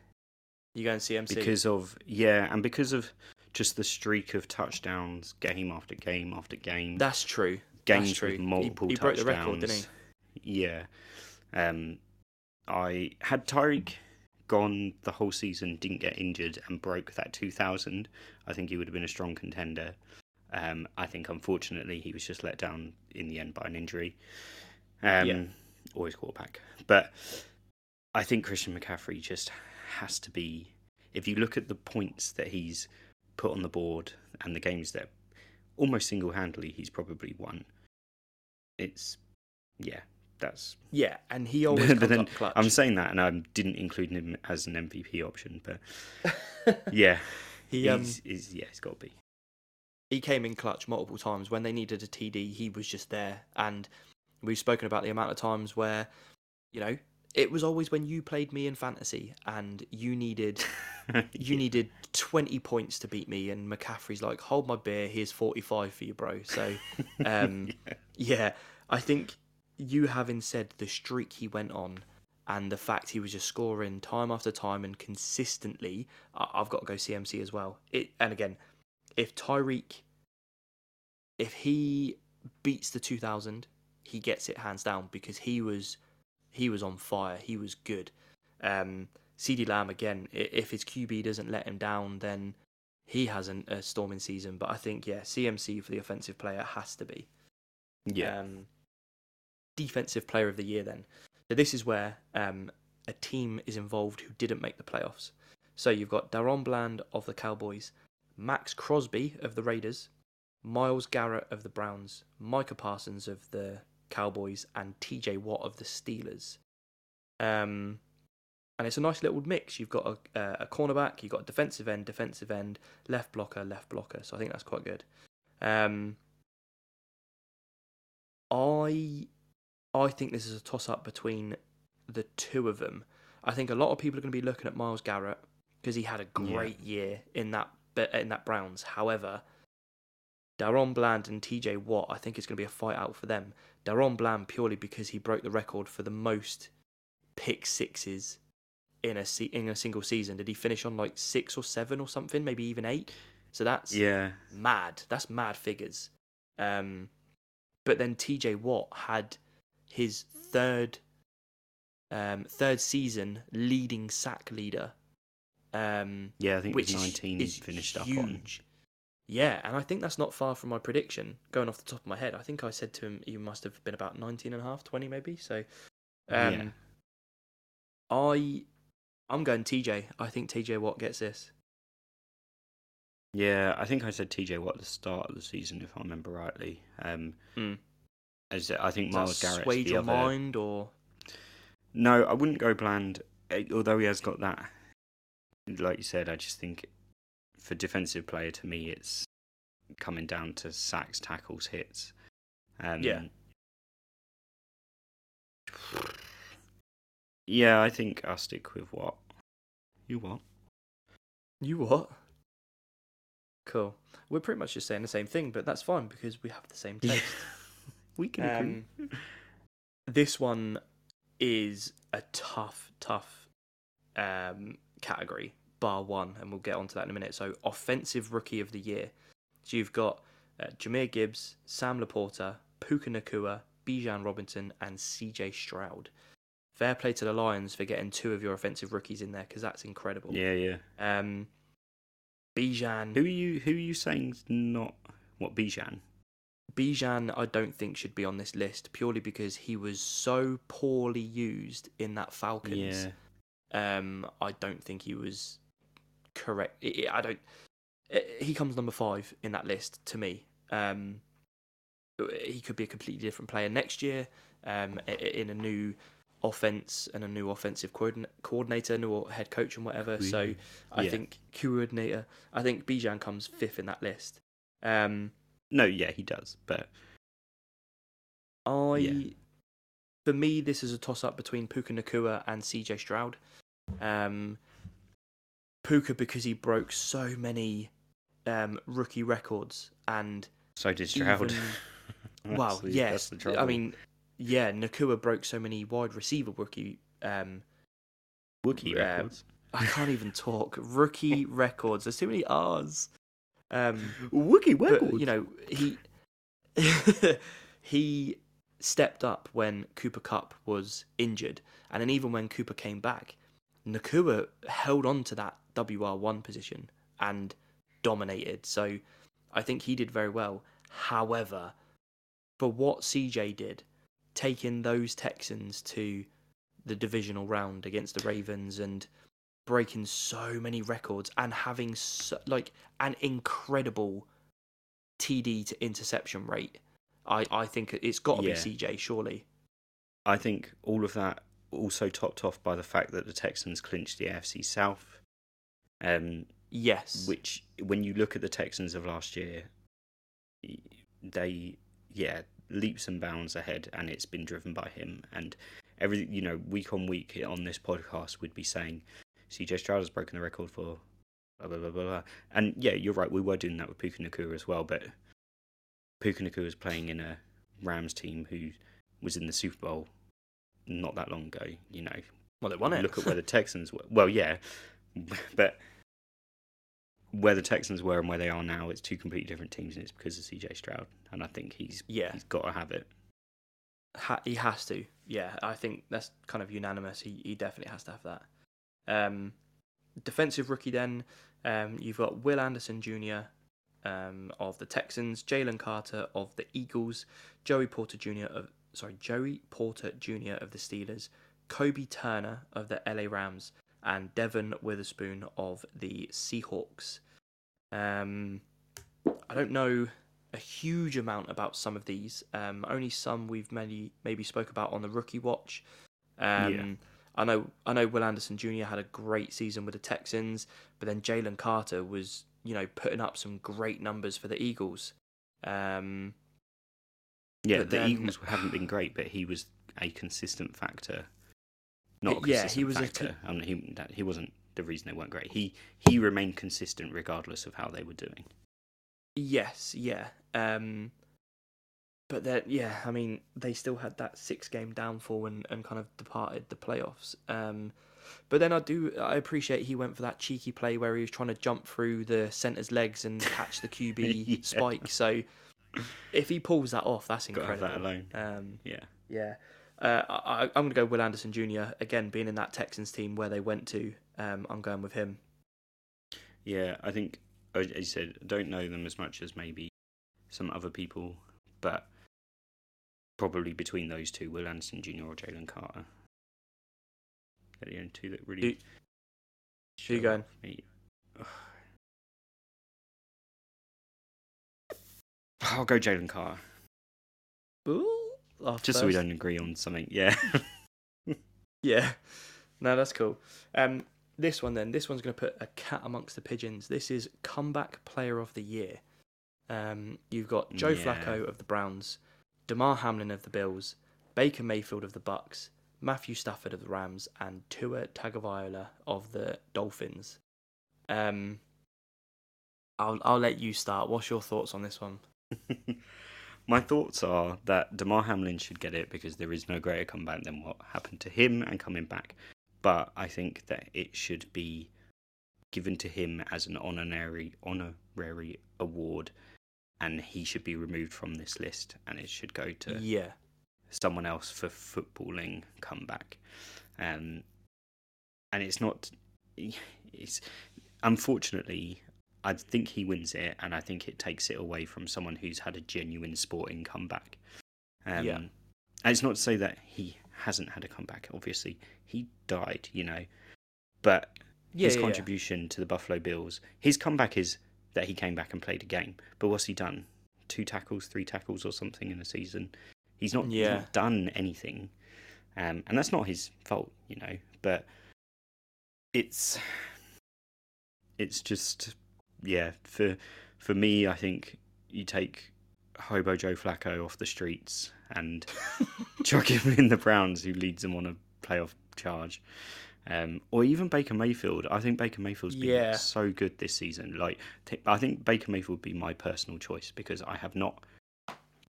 You going CMC? because of yeah, and because of just the streak of touchdowns, game after game after game, that's true. games that's true. with He- multiple he, broke the touchdowns. record, didn't he? Yeah. Um, I had Tyreek gone the whole season, didn't get injured, and broke that 2000, I think he would have been a strong contender. Um, I think unfortunately he was just let down in the end by an injury. Um, Yeah. Always quarterback, but I think Christian McCaffrey just has to be. If you look at the points that he's put on the board and the games that almost single handedly he's probably won, it's yeah, that's Yeah, and he always comes then up clutch. I'm saying that, and I didn't include him as an MVP option, but yeah, he um he's, he's yeah, he's got to be. he came in clutch multiple times when they needed a TD. He was just there, and we've spoken about the amount of times where, you know, it was always when you played me in fantasy and you needed you needed 20 points to beat me, and McCaffrey's like, hold my beer, here's 45 for you, bro. So, um, yeah, I think you having said the streak he went on and the fact he was just scoring time after time and consistently, I've got to go CMC as well. It and again, if Tyreek, if he beats the 2000, he gets it hands down because he was he was on fire. He was good. Um, CeeDee Lamb again. If his QB doesn't let him down, then he hasn't a storming season. But I think yeah, CMC for the offensive player has to be. yeah, Um, defensive player of the year then. So this is where um, a team is involved who didn't make the playoffs. So you've got DaRon Bland of the Cowboys, Maxx Crosby of the Raiders, Myles Garrett of the Browns, Micah Parsons of the Cowboys, and TJ Watt of the Steelers. Um, and it's a nice little mix. You've got a, uh, a cornerback, you've got a defensive end, defensive end, left blocker, left blocker. So I think that's quite good. Um, I I think this is a toss up between the two of them. I think a lot of people are going to be looking at Myles Garrett because he had a great year in that in that Browns. However, DaRon Bland and TJ Watt, I think it's going to be a fight out for them. DaRon Bland purely because he broke the record for the most pick sixes in a se- in a single season. Did he finish on like six or seven or something? Maybe even eight. So that's yeah, mad. That's mad figures. Um, but then TJ Watt had his third um, third season leading sack leader. Um, yeah. I think which it was is- 19 is finished up on. huge. Yeah, and I think that's not far from my prediction. Going off the top of my head, I think I said to him you must have been about 19 and a half, 20 maybe. So, um, Yeah. I, I'm going TJ. I think TJ Watt gets this. Yeah, I think I said TJ Watt at the start of the season, if I remember rightly. Um, Mm. As I think Does Miles that Garrett's swayed your other. mind, or No, I wouldn't go Bland. eh, Although he has got that, like you said, I just think for defensive player to me, it's coming down to sacks, tackles, hits. Um, Yeah. Yeah, I think I'll stick with what you what. You what? Cool. We're pretty much just saying the same thing, but that's fine because we have the same taste. We can agree. Um, this one is a tough, tough um, category, bar one, and we'll get onto that in a minute. So, offensive rookie of the year. So you've got uh, Jahmyr Gibbs, Sam LaPorta, Puka Nacua, Bijan Robinson, and CJ Stroud. Fair play to the Lions for getting two of your offensive rookies in there because that's incredible. Yeah, yeah. Um, Bijan. Who are you? Who are you saying's not what Bijan? Bijan, I don't think should be on this list purely because he was so poorly used in that Falcons. Yeah, Um, I don't think he was correct. I don't. eh, He comes number five in that list to me. Um, he could be a completely different player next year. Um, in a new offense and a new offensive coordinator, new head coach, and whatever. So I Yeah. think coordinator. I think Bijan comes fifth in that list. Um, no, yeah, he does, but I, Yeah. for me, this is a toss up between Puka Nacua and CJ Stroud. Um, Puka because he broke so many um, rookie records, and so did Stroud. even- well, the- yes, that's the trouble. I mean, yeah, Nacua broke so many wide receiver rookie. Um, Wookiee uh, records. I can't even talk rookie records. There's too many R's. Um, Wookiee but you know he he stepped up when Cooper Kupp was injured, and then even when Cooper came back, Nacua held on to that WR1 position and dominated. So I think he did very well. However, for what CJ did, taking those Texans to the divisional round against the Ravens and breaking so many records and having so, like an incredible TD to interception rate, I, I think it's got to Yeah. be CJ surely. I think all of that also topped off by the fact that the Texans clinched the AFC South. Um, Yes. which when you look at the Texans of last year, they yeah leaps and bounds ahead, and it's been driven by him. And every you know week on week on this podcast, we'd be saying CJ Stroud has broken the record for blah blah blah blah. blah. And yeah, you're right. We were doing that with Puka Nacua as well, but Puka Nacua was playing in a Rams team who was in the Super Bowl not that long ago. You know, well, they won it. Look at where the Texans were. Well, yeah, but where the Texans were and where they are now, it's two completely different teams, and it's because of CJ Stroud. And I think he's yeah. he's got to have it. ha- he has to. Yeah, I think that's kind of unanimous. He he definitely has to have that. Um, defensive rookie then, um, you've got Will Anderson Jr. Um, of the Texans, Jalen Carter of the Eagles, Joey Porter Jr. of sorry Joey Porter Jr. of the Steelers, Kobie Turner of the LA Rams, and Devon Witherspoon of the Seahawks. Um, I don't know a huge amount about some of these. Um, only some we've maybe maybe spoke about on the rookie watch. Um, Yeah. I know I know Will Anderson Jr. had a great season with the Texans, but then Jalen Carter was you know putting up some great numbers for the Eagles. Um, Yeah, the then- Eagles haven't been great, but he was a consistent factor. Not a Yeah, consistent he was a factor. I mean, he that, he wasn't the reason they weren't great. He he remained consistent regardless of how they were doing. yes, yeah. Um, but then yeah, I mean they still had that six game downfall and, and kind of departed the playoffs. Um, but then I do I appreciate he went for that cheeky play where he was trying to jump through the center's legs and catch the QB Yeah. spike. So if he pulls that off, that's Got incredible. that alone. Um, Yeah. yeah. Uh, I, I'm going to go Will Anderson Jr. again, being in that Texans team where they went to. Um, I'm going with him. Yeah, I think, as you said, I don't know them as much as maybe some other people, but probably between those two, Will Anderson Jr. or Jalen Carter. They're the only two that really. Who- Who you going? me. I'll go Jalen Carter, Ooh, just so we don't agree on something. Yeah, Yeah. No, that's cool. Um, this one then. This one's going to put a cat amongst the pigeons. This is comeback player of the year. Um, you've got Joe Yeah. Flacco of the Browns, Damar Hamlin of the Bills, Baker Mayfield of the Bucks, Matthew Stafford of the Rams, and Tua Tagovailoa of the Dolphins. Um, I'll I'll let you start. What's your thoughts on this one? My thoughts are that Damar Hamlin should get it because there is no greater comeback than what happened to him and coming back. But I think that it should be given to him as an honorary honorary award, and he should be removed from this list, and it should go to Yeah. someone else for footballing comeback. Um, and it's not. It's unfortunately, I think he wins it, and I think it takes it away from someone who's had a genuine sporting comeback. Um, Yeah. And it's not to say that he hasn't had a comeback. Obviously, he died, you know, but Yeah. his yeah, yeah. contribution to the Buffalo Bills, his comeback is that he came back and played a game. But what's he done? Two tackles, three tackles, or something in a season. He's not, he's Yeah. not done anything, um, and that's not his fault, you know. But it's it's just yeah. For for me, I think you take Hobo Joe Flacco off the streets and chuck him in the Browns, who leads them on a playoff charge. Um, or even Baker Mayfield. I think Baker Mayfield's been Yeah. so good this season. Like, t- I think Baker Mayfield would be my personal choice because I have not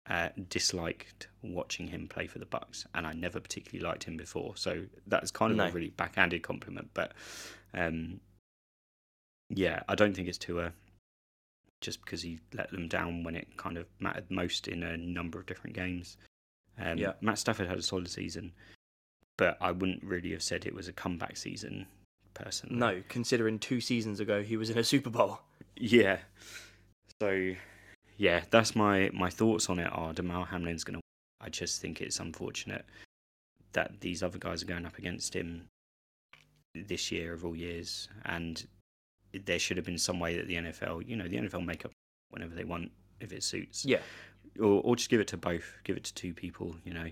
uh, disliked watching him play for the Bucks, and I never particularly liked him before. So that's kind of No. a really backhanded compliment. But um, yeah, I don't think it's Tua just because he let them down when it kind of mattered most in a number of different games. Um, Yeah. Matt Stafford had a solid season, but I wouldn't really have said it was a comeback season personally. No, considering two seasons ago he was in a Super Bowl. Yeah. So, yeah, that's my my thoughts on it. Are Hamlin's going to? I just think it's unfortunate that these other guys are going up against him this year of all years, and there should have been some way that the NFL, you know, the NFL make up whenever they want if it suits. Yeah. Or or just give it to both. Give it to two people. You know,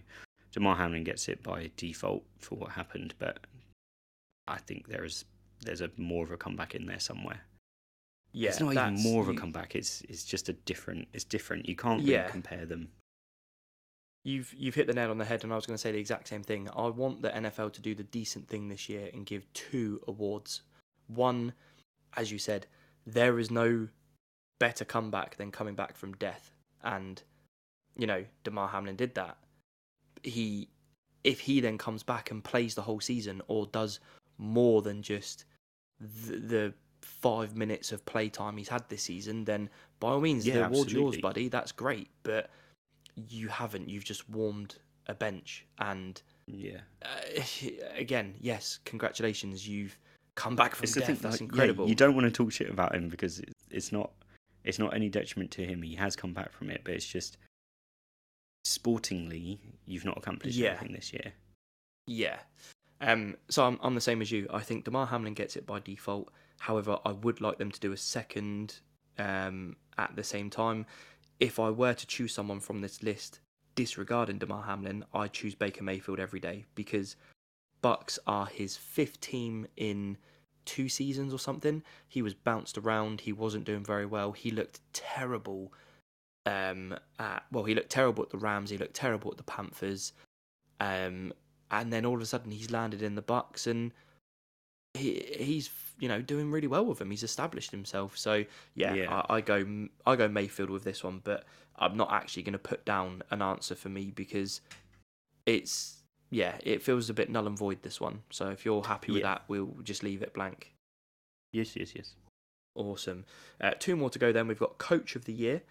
Damar Hamlin gets it by default for what happened, but I think there is there's a more of a comeback in there somewhere. Yeah, it's not even more of a comeback. It's it's just a different. It's different. You can't Yeah. compare them. You've you've hit the nail on the head, and I was going to say the exact same thing. I want the NFL to do the decent thing this year and give two awards. One, as you said, there is no better comeback than coming back from death, and you know Damar Hamlin did that. He, if he then comes back and plays the whole season or does more than just the, the five minutes of playtime he's had this season, then by all means, Yeah, the award's yours, buddy. That's great, but you haven't. You've just warmed a bench, and Yeah, uh, again, yes, congratulations. You've come back from it's death. thing. That's like, yeah, incredible. you don't want to talk shit about him because it's not. It's not any detriment to him. He has come back from it, but it's just sportingly, you've not accomplished Yeah. anything this year. Yeah. Um, so I'm, I'm the same as you. I think Damar Hamlin gets it by default. However, I would like them to do a second um, at the same time. If I were to choose someone from this list, disregarding Damar Hamlin, I choose Baker Mayfield every day because Bucks are his fifth team in two seasons or something. He was bounced around. He wasn't doing very well. He looked terrible. Um, at, well, he looked terrible at the Rams. He looked terrible at the Panthers. Um, and then all of a sudden he's landed in the Bucks and he he's you know doing really well with them. He's established himself. So yeah, Yeah. I, I go I go Mayfield with this one, but I'm not actually going to put down an answer for me because it's yeah it feels a bit null and void this one. So if you're happy with Yeah. that, we'll just leave it blank. Yes, yes, yes. Awesome. Uh, two more to go then. We've got Coach of the Year.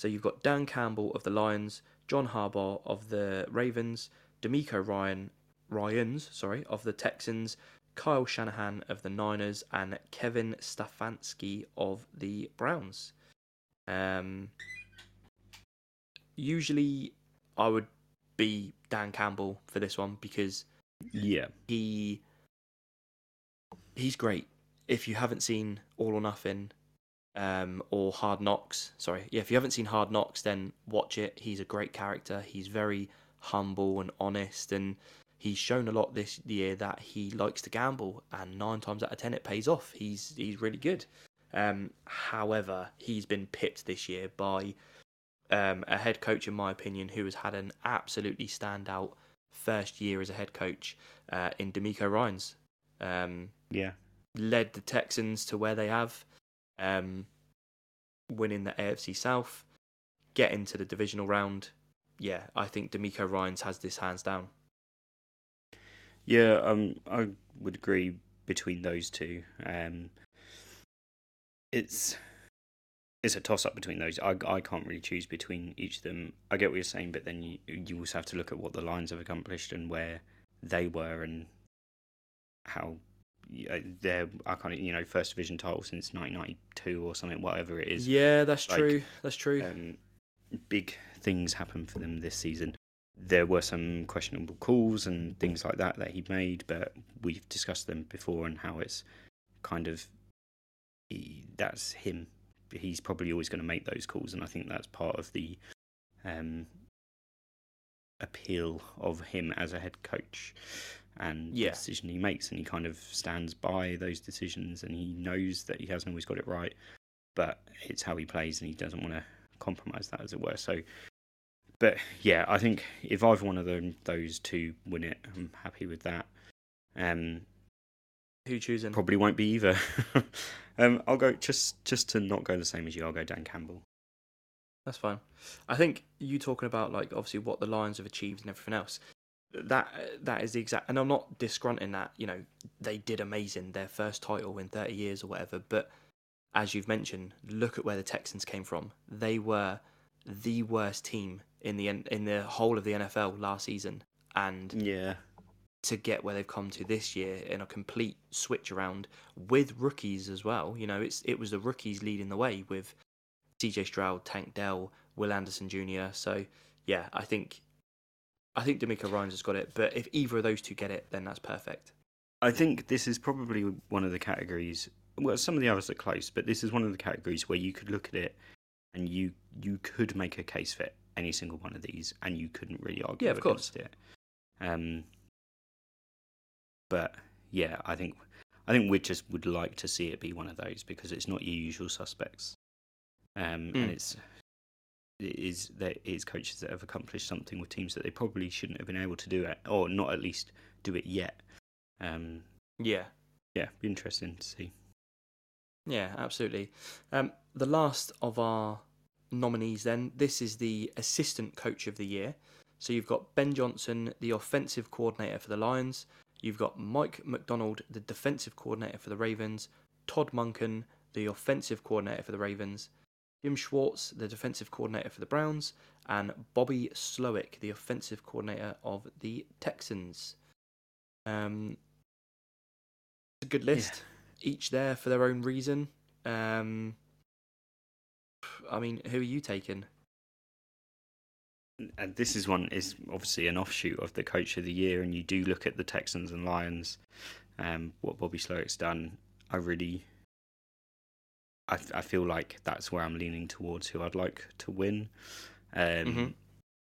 So you've got Dan Campbell of the Lions, John Harbaugh of the Ravens, DeMeco Ryan, Ryans, sorry, of the Texans, Kyle Shanahan of the Niners, and Kevin Stefanski of the Browns. Um, usually, I would be Dan Campbell for this one because Yeah, he he's great. If you haven't seen All or Nothing um, or Hard Knocks, sorry, yeah, if you haven't seen Hard Knocks, then watch it. He's a great character. He's very humble and honest, and he's shown a lot this year that he likes to gamble, and nine times out of ten it pays off. He's he's really good. Um, however, he's been pipped this year by um, a head coach, in my opinion, who has had an absolutely standout first year as a head coach uh, in DeMeco Ryans. Um, yeah, led the Texans to where they have, um, winning the AFC South, getting to the divisional round. Yeah, I think DeMeco Ryans has this hands down. yeah. Um, I would agree between those two. Um, it's it's a toss up between those. I I can't really choose between each of them. I get what you're saying, but then you you also have to look at what the Lions have accomplished and where they were and how yeah, they're I kind of you know first division title since 1992 or something, whatever it is. Yeah, that's like, true. That's true. um, big things happened for them this season. There were some questionable calls and things like that that he made, but we've discussed them before and how it's kind of he, that's him. He's probably always going to make those calls, and I think that's part of the um, appeal of him as a head coach and Yeah. the decision he makes, and he kind of stands by those decisions, and he knows that he hasn't always got it right, but it's how he plays, and he doesn't want to compromise that, as it were. So, but yeah, I think if either one of them, those two win it, I'm happy with that. Um, Who choosing? probably won't be either. um, I'll go just just to not go the same as you. I'll go Dan Campbell. That's fine. I think you talking about like obviously what the Lions have achieved and everything else. That that is the exact, and I'm not disgrunting that. You know, they did amazing, their first title in 30 years or whatever. But as you've mentioned, look at where the Texans came from. They were the worst team in the in the whole of the NFL last season, and Yeah, to get where they've come to this year in a complete switch around with rookies as well. You know, it's it was the rookies leading the way with CJ Stroud, Tank Dell, Will Anderson Jr. So yeah, I think I think DeMeco Ryans has got it. But if either of those two get it, then that's perfect. I think this is probably one of the categories. Well, some of the others are close, but this is one of the categories where you could look at it and you you could make a case for any single one of these, and you couldn't really argue Yeah, of against it. Um, but yeah, I think I think we just would like to see it be one of those because it's not your usual suspects, um, Mm. and it's it is that it is coaches that have accomplished something with teams that they probably shouldn't have been able to do it, or not at least do it yet. Um, Yeah. yeah, be interesting to see. Yeah, absolutely. Um, the last of our nominees, then, this is the assistant coach of the year. So you've got Ben Johnson, the offensive coordinator for the Lions. You've got Mike Macdonald, the defensive coordinator for the Ravens. Todd Monken, the offensive coordinator for the Ravens. Jim Schwartz, the defensive coordinator for the Browns. And Bobby Slowik, the offensive coordinator of the Texans. Um, it's a good list each there for their own reason. Um, I mean, who are you taking? and this is one is obviously an offshoot of the coach of the year and you do look at the Texans and Lions um what Bobby Slowik's done I really I, I feel like that's where I'm leaning towards who I'd like to win um Mhm.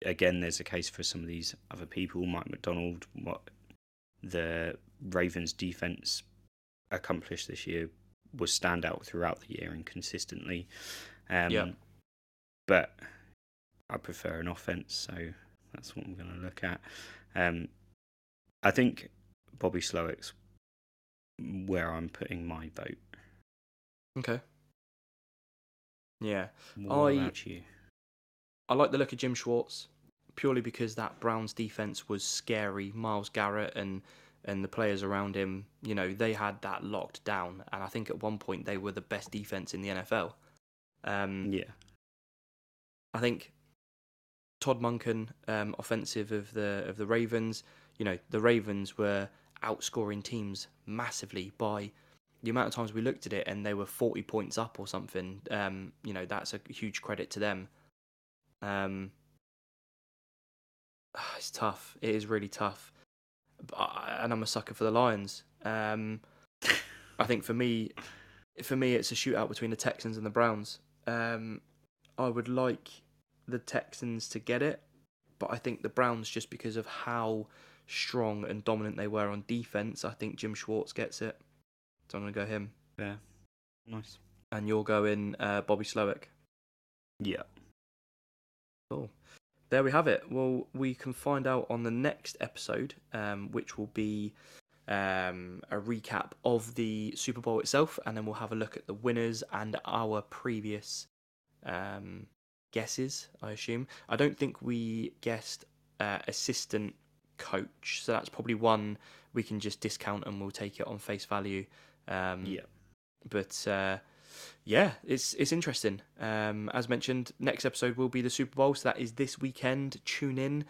again there's a case for some of these other people Mike Macdonald what the Ravens defense accomplished this year was standout throughout the year and consistently um Yeah. but I prefer an offense, so that's what I'm going to look at. Um, I think Bobby Slowik's where I'm putting my vote. Okay. Yeah, What I- about you? I like the look of Jim Schwartz purely because that Browns defense was scary. Myles Garrett and and the players around him, you know, they had that locked down, and I think at one point they were the best defense in the NFL. Um, Yeah, I think Todd Monken, um, offensive of the of the Ravens. You know, the Ravens were outscoring teams massively by the amount of times we looked at it, and they were forty points up or something. Um, you know, that's a huge credit to them. Um, it's tough. It is really tough, and I'm a sucker for the Lions. Um, I think for me, for me, it's a shootout between the Texans and the Browns. Um, I would like the Texans to get it, but I think the Browns, just because of how strong and dominant they were on defense, I think Jim Schwartz gets it. So I'm gonna go him, fair, nice. and you're going uh, Bobby Slowik. Yeah, Cool. There we have it. Well, we can find out on the next episode, um, which will be um, a recap of the Super Bowl itself, and then we'll have a look at the winners and our previous um, guesses. I assume. I don't think we guessed uh, assistant coach, so that's probably one we can just discount and we'll take it on face value. Um, yeah. but uh, yeah, it's it's interesting. Um, as mentioned, next episode will be the Super Bowl, so that is this weekend. Tune in,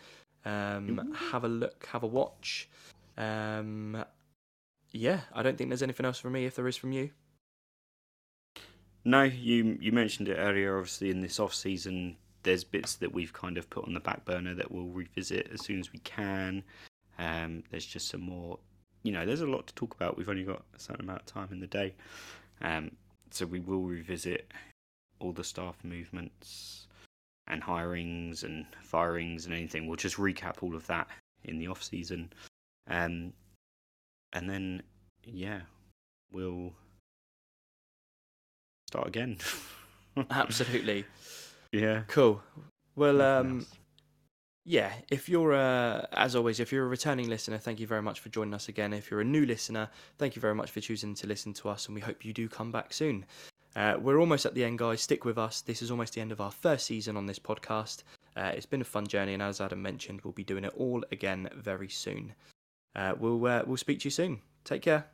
um, have a look, have a watch. Um, yeah, I don't think there's anything else from me. If there is from you, No, you you mentioned it earlier. Obviously, in this off season, there's bits that we've kind of put on the back burner that we'll revisit as soon as we can. Um, there's just some more, you know, there's a lot to talk about. We've only got a certain amount of time in the day, um, so we will revisit all the staff movements and hirings and firings and anything. We'll just recap all of that in the off season, um, and then yeah, we'll start again. absolutely yeah. cool. Well, um. Yeah, if you're a, as always, if you're a returning listener, thank you very much for joining us again. If you're a new listener, thank you very much for choosing to listen to us, and we hope you do come back soon. Uh, we're almost at the end, guys. Stick with us. This is almost the end of our first season on this podcast. Uh, it's been a fun journey, and as Adam mentioned, we'll be doing it all again very soon. Uh, we'll uh, we'll speak to you soon. Take care.